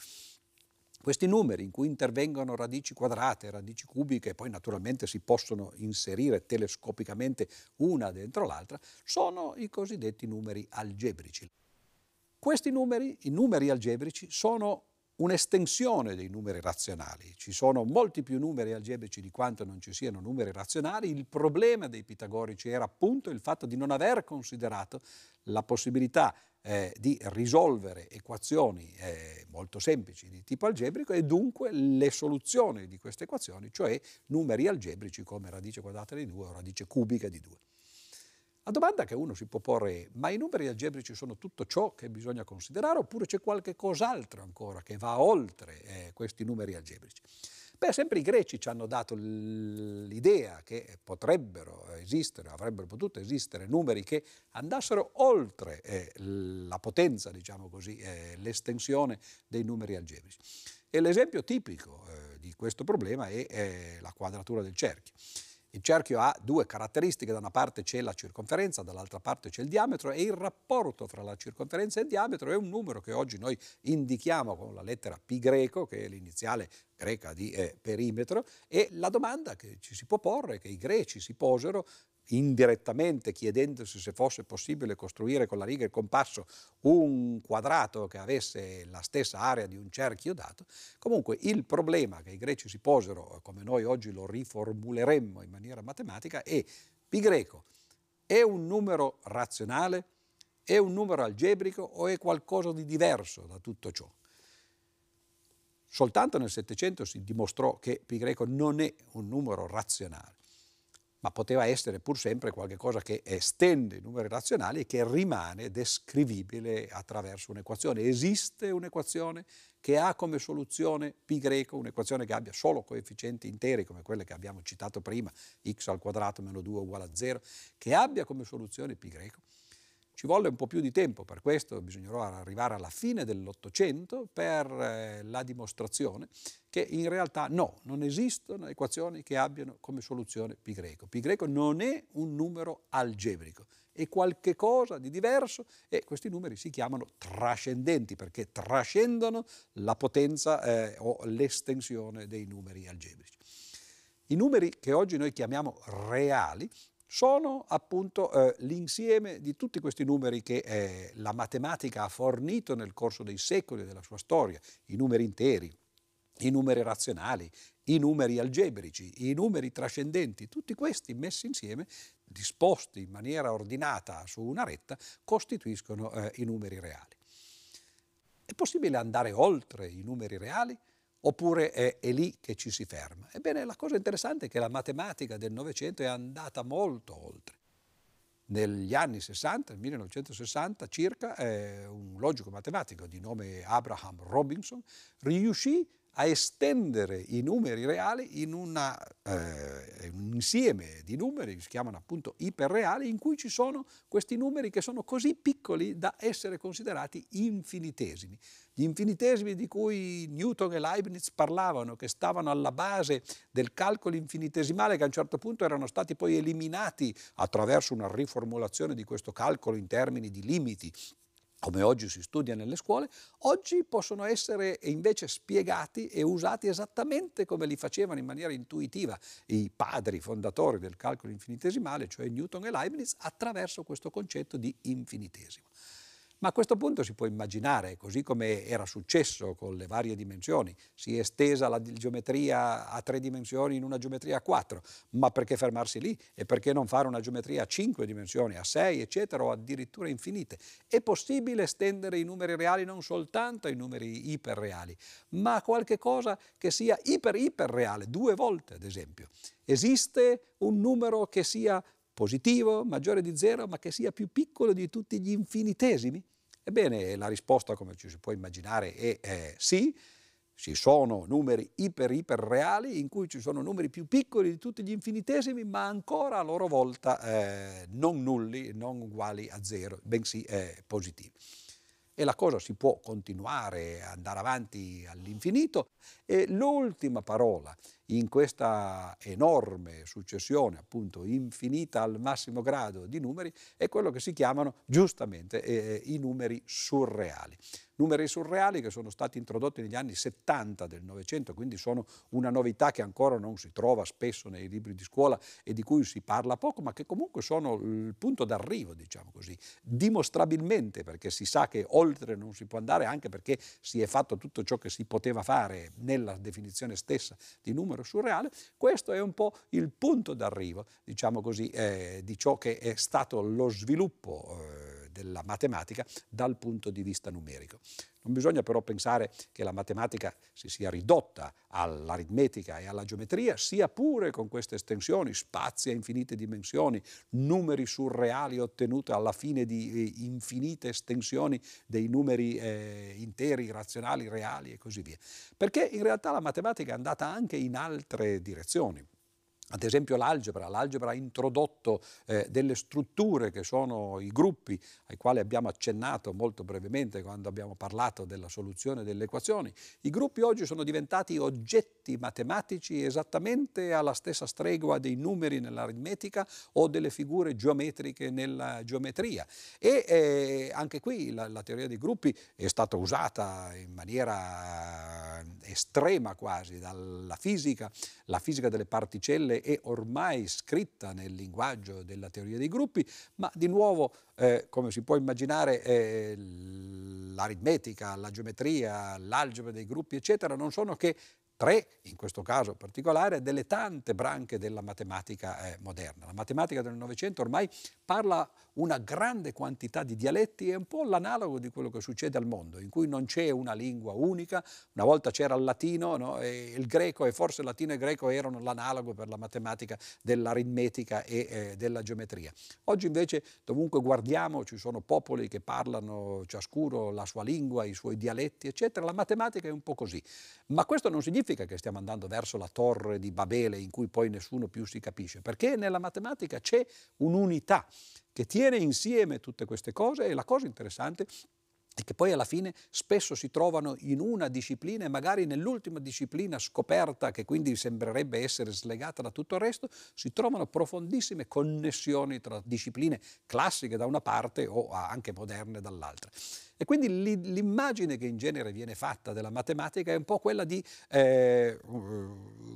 Questi numeri in cui intervengono radici quadrate, radici cubiche e poi naturalmente si possono inserire telescopicamente una dentro l'altra, sono i cosiddetti numeri algebrici. Questi numeri, i numeri algebrici, sono un'estensione dei numeri razionali. Ci sono molti più numeri algebrici di quanto non ci siano numeri razionali. Il problema dei pitagorici era appunto il fatto di non aver considerato la possibilità eh, di risolvere equazioni eh, molto semplici di tipo algebrico e dunque le soluzioni di queste equazioni, cioè numeri algebrici come radice quadrata di 2 o radice cubica di 2. La domanda che uno si può porre è, ma i numeri algebrici sono tutto ciò che bisogna considerare oppure c'è qualche cos'altro ancora che va oltre eh, questi numeri algebrici? Beh, sempre i greci ci hanno dato l'idea che potrebbero esistere, avrebbero potuto esistere numeri che andassero oltre eh, la potenza, diciamo così, eh, l'estensione dei numeri algebrici. E l'esempio tipico eh, di questo problema è la quadratura del cerchio. Il cerchio ha due caratteristiche, da una parte c'è la circonferenza, dall'altra parte c'è il diametro e il rapporto fra la circonferenza e il diametro è un numero che oggi noi indichiamo con la lettera P greco, che è l'iniziale greca di eh, perimetro, e la domanda che ci si può porre, che i greci si posero, indirettamente chiedendosi se fosse possibile costruire con la riga e il compasso un quadrato che avesse la stessa area di un cerchio dato, comunque il problema che i greci si posero, come noi oggi lo riformuleremmo in maniera matematica, è pi greco è un numero razionale, è un numero algebrico o è qualcosa di diverso da tutto ciò? Soltanto nel Settecento si dimostrò che pi greco non è un numero razionale ma poteva essere pur sempre qualcosa che estende i numeri razionali e che rimane descrivibile attraverso un'equazione. Esiste un'equazione che ha come soluzione pi greco, un'equazione che abbia solo coefficienti interi come quelle che abbiamo citato prima, x al quadrato meno 2 uguale a 0, che abbia come soluzione pi greco. Ci volle un po' più di tempo, per questo bisognerò arrivare alla fine dell'Ottocento per eh, la dimostrazione che in realtà no, non esistono equazioni che abbiano come soluzione. Pi greco non è un numero algebrico, è qualche cosa di diverso e questi numeri si chiamano trascendenti perché trascendono la potenza eh, o l'estensione dei numeri algebrici. I numeri che oggi noi chiamiamo reali sono appunto eh, l'insieme di tutti questi numeri che eh, la matematica ha fornito nel corso dei secoli della sua storia, i numeri interi, i numeri razionali, i numeri algebrici, i numeri trascendenti, tutti questi messi insieme, disposti in maniera ordinata su una retta, costituiscono eh, i numeri reali. È possibile andare oltre i numeri reali? Oppure è, è, lì che ci si ferma. Ebbene, la cosa interessante è che la matematica del Novecento è andata molto oltre. Negli anni 60, nel 1960 circa, eh, un logico matematico di nome Abraham Robinson riuscì a estendere i numeri reali in una, eh, un insieme di numeri si chiamano appunto iperreali in cui ci sono questi numeri che sono così piccoli da essere considerati infinitesimi. Gli infinitesimi di cui Newton e Leibniz parlavano, che stavano alla base del calcolo infinitesimale, che a un certo punto erano stati poi eliminati attraverso una riformulazione di questo calcolo in termini di limiti come oggi si studia nelle scuole, oggi possono essere invece spiegati e usati esattamente come li facevano in maniera intuitiva i padri fondatori del calcolo infinitesimale, cioè Newton e Leibniz, attraverso questo concetto di infinitesimo. Ma a questo punto si può immaginare, così come era successo con le varie dimensioni, si è estesa la geometria a tre dimensioni in una geometria a quattro, ma perché fermarsi lì? E perché non fare una geometria a cinque dimensioni, a sei, eccetera, o addirittura infinite? È possibile estendere i numeri reali non soltanto ai numeri iperreali, ma a qualche cosa che sia iper-iperreale, due volte ad esempio. Esiste un numero che sia positivo, maggiore di zero, ma che sia più piccolo di tutti gli infinitesimi? Ebbene, la risposta, come ci si può immaginare, è eh, sì. Ci sono numeri iper-iper reali in cui ci sono numeri più piccoli di tutti gli infinitesimi, ma ancora a loro volta eh, non nulli, non uguali a zero, bensì eh, positivi. E la cosa si può continuare, andare avanti all'infinito E l'ultima parola in questa enorme successione, appunto infinita al massimo grado di numeri, è quello che si chiamano giustamente eh, i numeri surreali. Numeri surreali che sono stati introdotti negli anni 70 del Novecento, quindi sono una novità che ancora non si trova spesso nei libri di scuola e di cui si parla poco, ma che comunque sono il punto d'arrivo, diciamo così, dimostrabilmente, perché si sa che oltre non si può andare, anche perché si è fatto tutto ciò che si poteva fare nella definizione stessa di numero surreale, questo è un po' il punto d'arrivo, diciamo così, eh, di ciò che è stato lo sviluppo. Eh, della matematica dal punto di vista numerico. Non bisogna però pensare che la matematica si sia ridotta all'aritmetica e alla geometria, sia pure con queste estensioni, spazi a infinite dimensioni, numeri surreali ottenuti alla fine di eh, infinite estensioni dei numeri eh, interi, razionali, reali e così via. Perché in realtà la matematica è andata anche in altre direzioni. Ad esempio l'algebra, l'algebra ha introdotto eh, delle strutture che sono i gruppi ai quali abbiamo accennato molto brevemente quando abbiamo parlato della soluzione delle equazioni. I gruppi oggi sono diventati oggetti matematici esattamente alla stessa stregua dei numeri nell'aritmetica o delle figure geometriche nella geometria. E eh, anche qui la, la teoria dei gruppi è stata usata in maniera estrema quasi dalla fisica, la fisica delle particelle è ormai scritta nel linguaggio della teoria dei gruppi, ma di nuovo, eh, come si può immaginare, eh, l'aritmetica, la geometria, l'algebra dei gruppi, eccetera, non sono che tre, in questo caso particolare, delle tante branche della matematica eh, moderna. La matematica del Novecento ormai parla una grande quantità di dialetti, è un po' l'analogo di quello che succede al mondo, in cui non c'è una lingua unica, una volta c'era il latino, no? e il greco e forse il latino e il greco erano l'analogo per la matematica dell'aritmetica e eh, della geometria. Oggi invece dovunque guardiamo ci sono popoli che parlano ciascuno la sua lingua, i suoi dialetti, eccetera, la matematica è un po' così, ma questo non significa significa che stiamo andando verso la torre di Babele in cui poi nessuno più si capisce, perché nella matematica c'è un'unità che tiene insieme tutte queste cose e la cosa interessante e che poi alla fine spesso si trovano in una disciplina e magari nell'ultima disciplina scoperta, che quindi sembrerebbe essere slegata da tutto il resto, si trovano profondissime connessioni tra discipline classiche da una parte o anche moderne dall'altra. E quindi l'immagine che in genere viene fatta della matematica è un po' quella di, eh,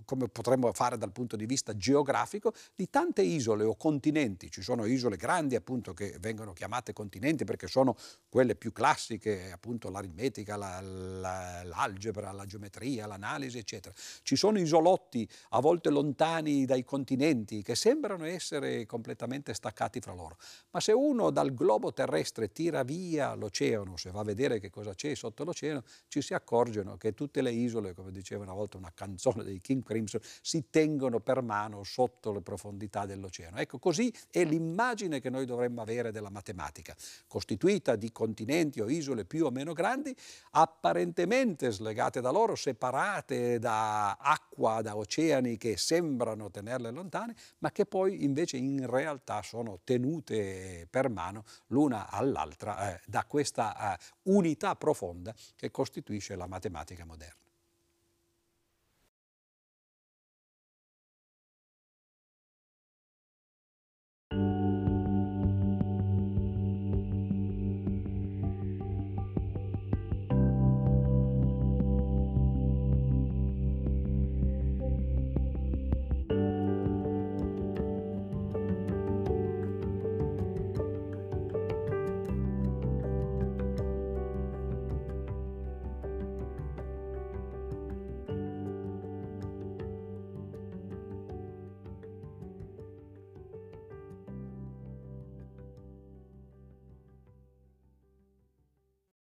come potremmo fare dal punto di vista geografico, di tante isole o continenti. Ci sono isole grandi appunto che vengono chiamate continenti perché sono quelle più classiche, appunto l'aritmetica, la, la, l'algebra, la geometria, l'analisi, eccetera. Ci sono isolotti a volte lontani dai continenti che sembrano essere completamente staccati fra loro. Ma se uno dal globo terrestre tira via l'oceano, l'oceano, se va a vedere che cosa c'è sotto l'oceano, ci si accorgono che tutte le isole, come diceva una volta una canzone dei King Crimson, si tengono per mano sotto le profondità dell'oceano. Ecco, così è l'immagine che noi dovremmo avere della matematica, costituita di continenti o isole più o meno grandi, apparentemente slegate da loro, separate da acqua, da oceani che sembrano tenerle lontane, ma che poi invece in realtà sono tenute per mano l'una all'altra eh, da questa unità profonda che costituisce la matematica moderna.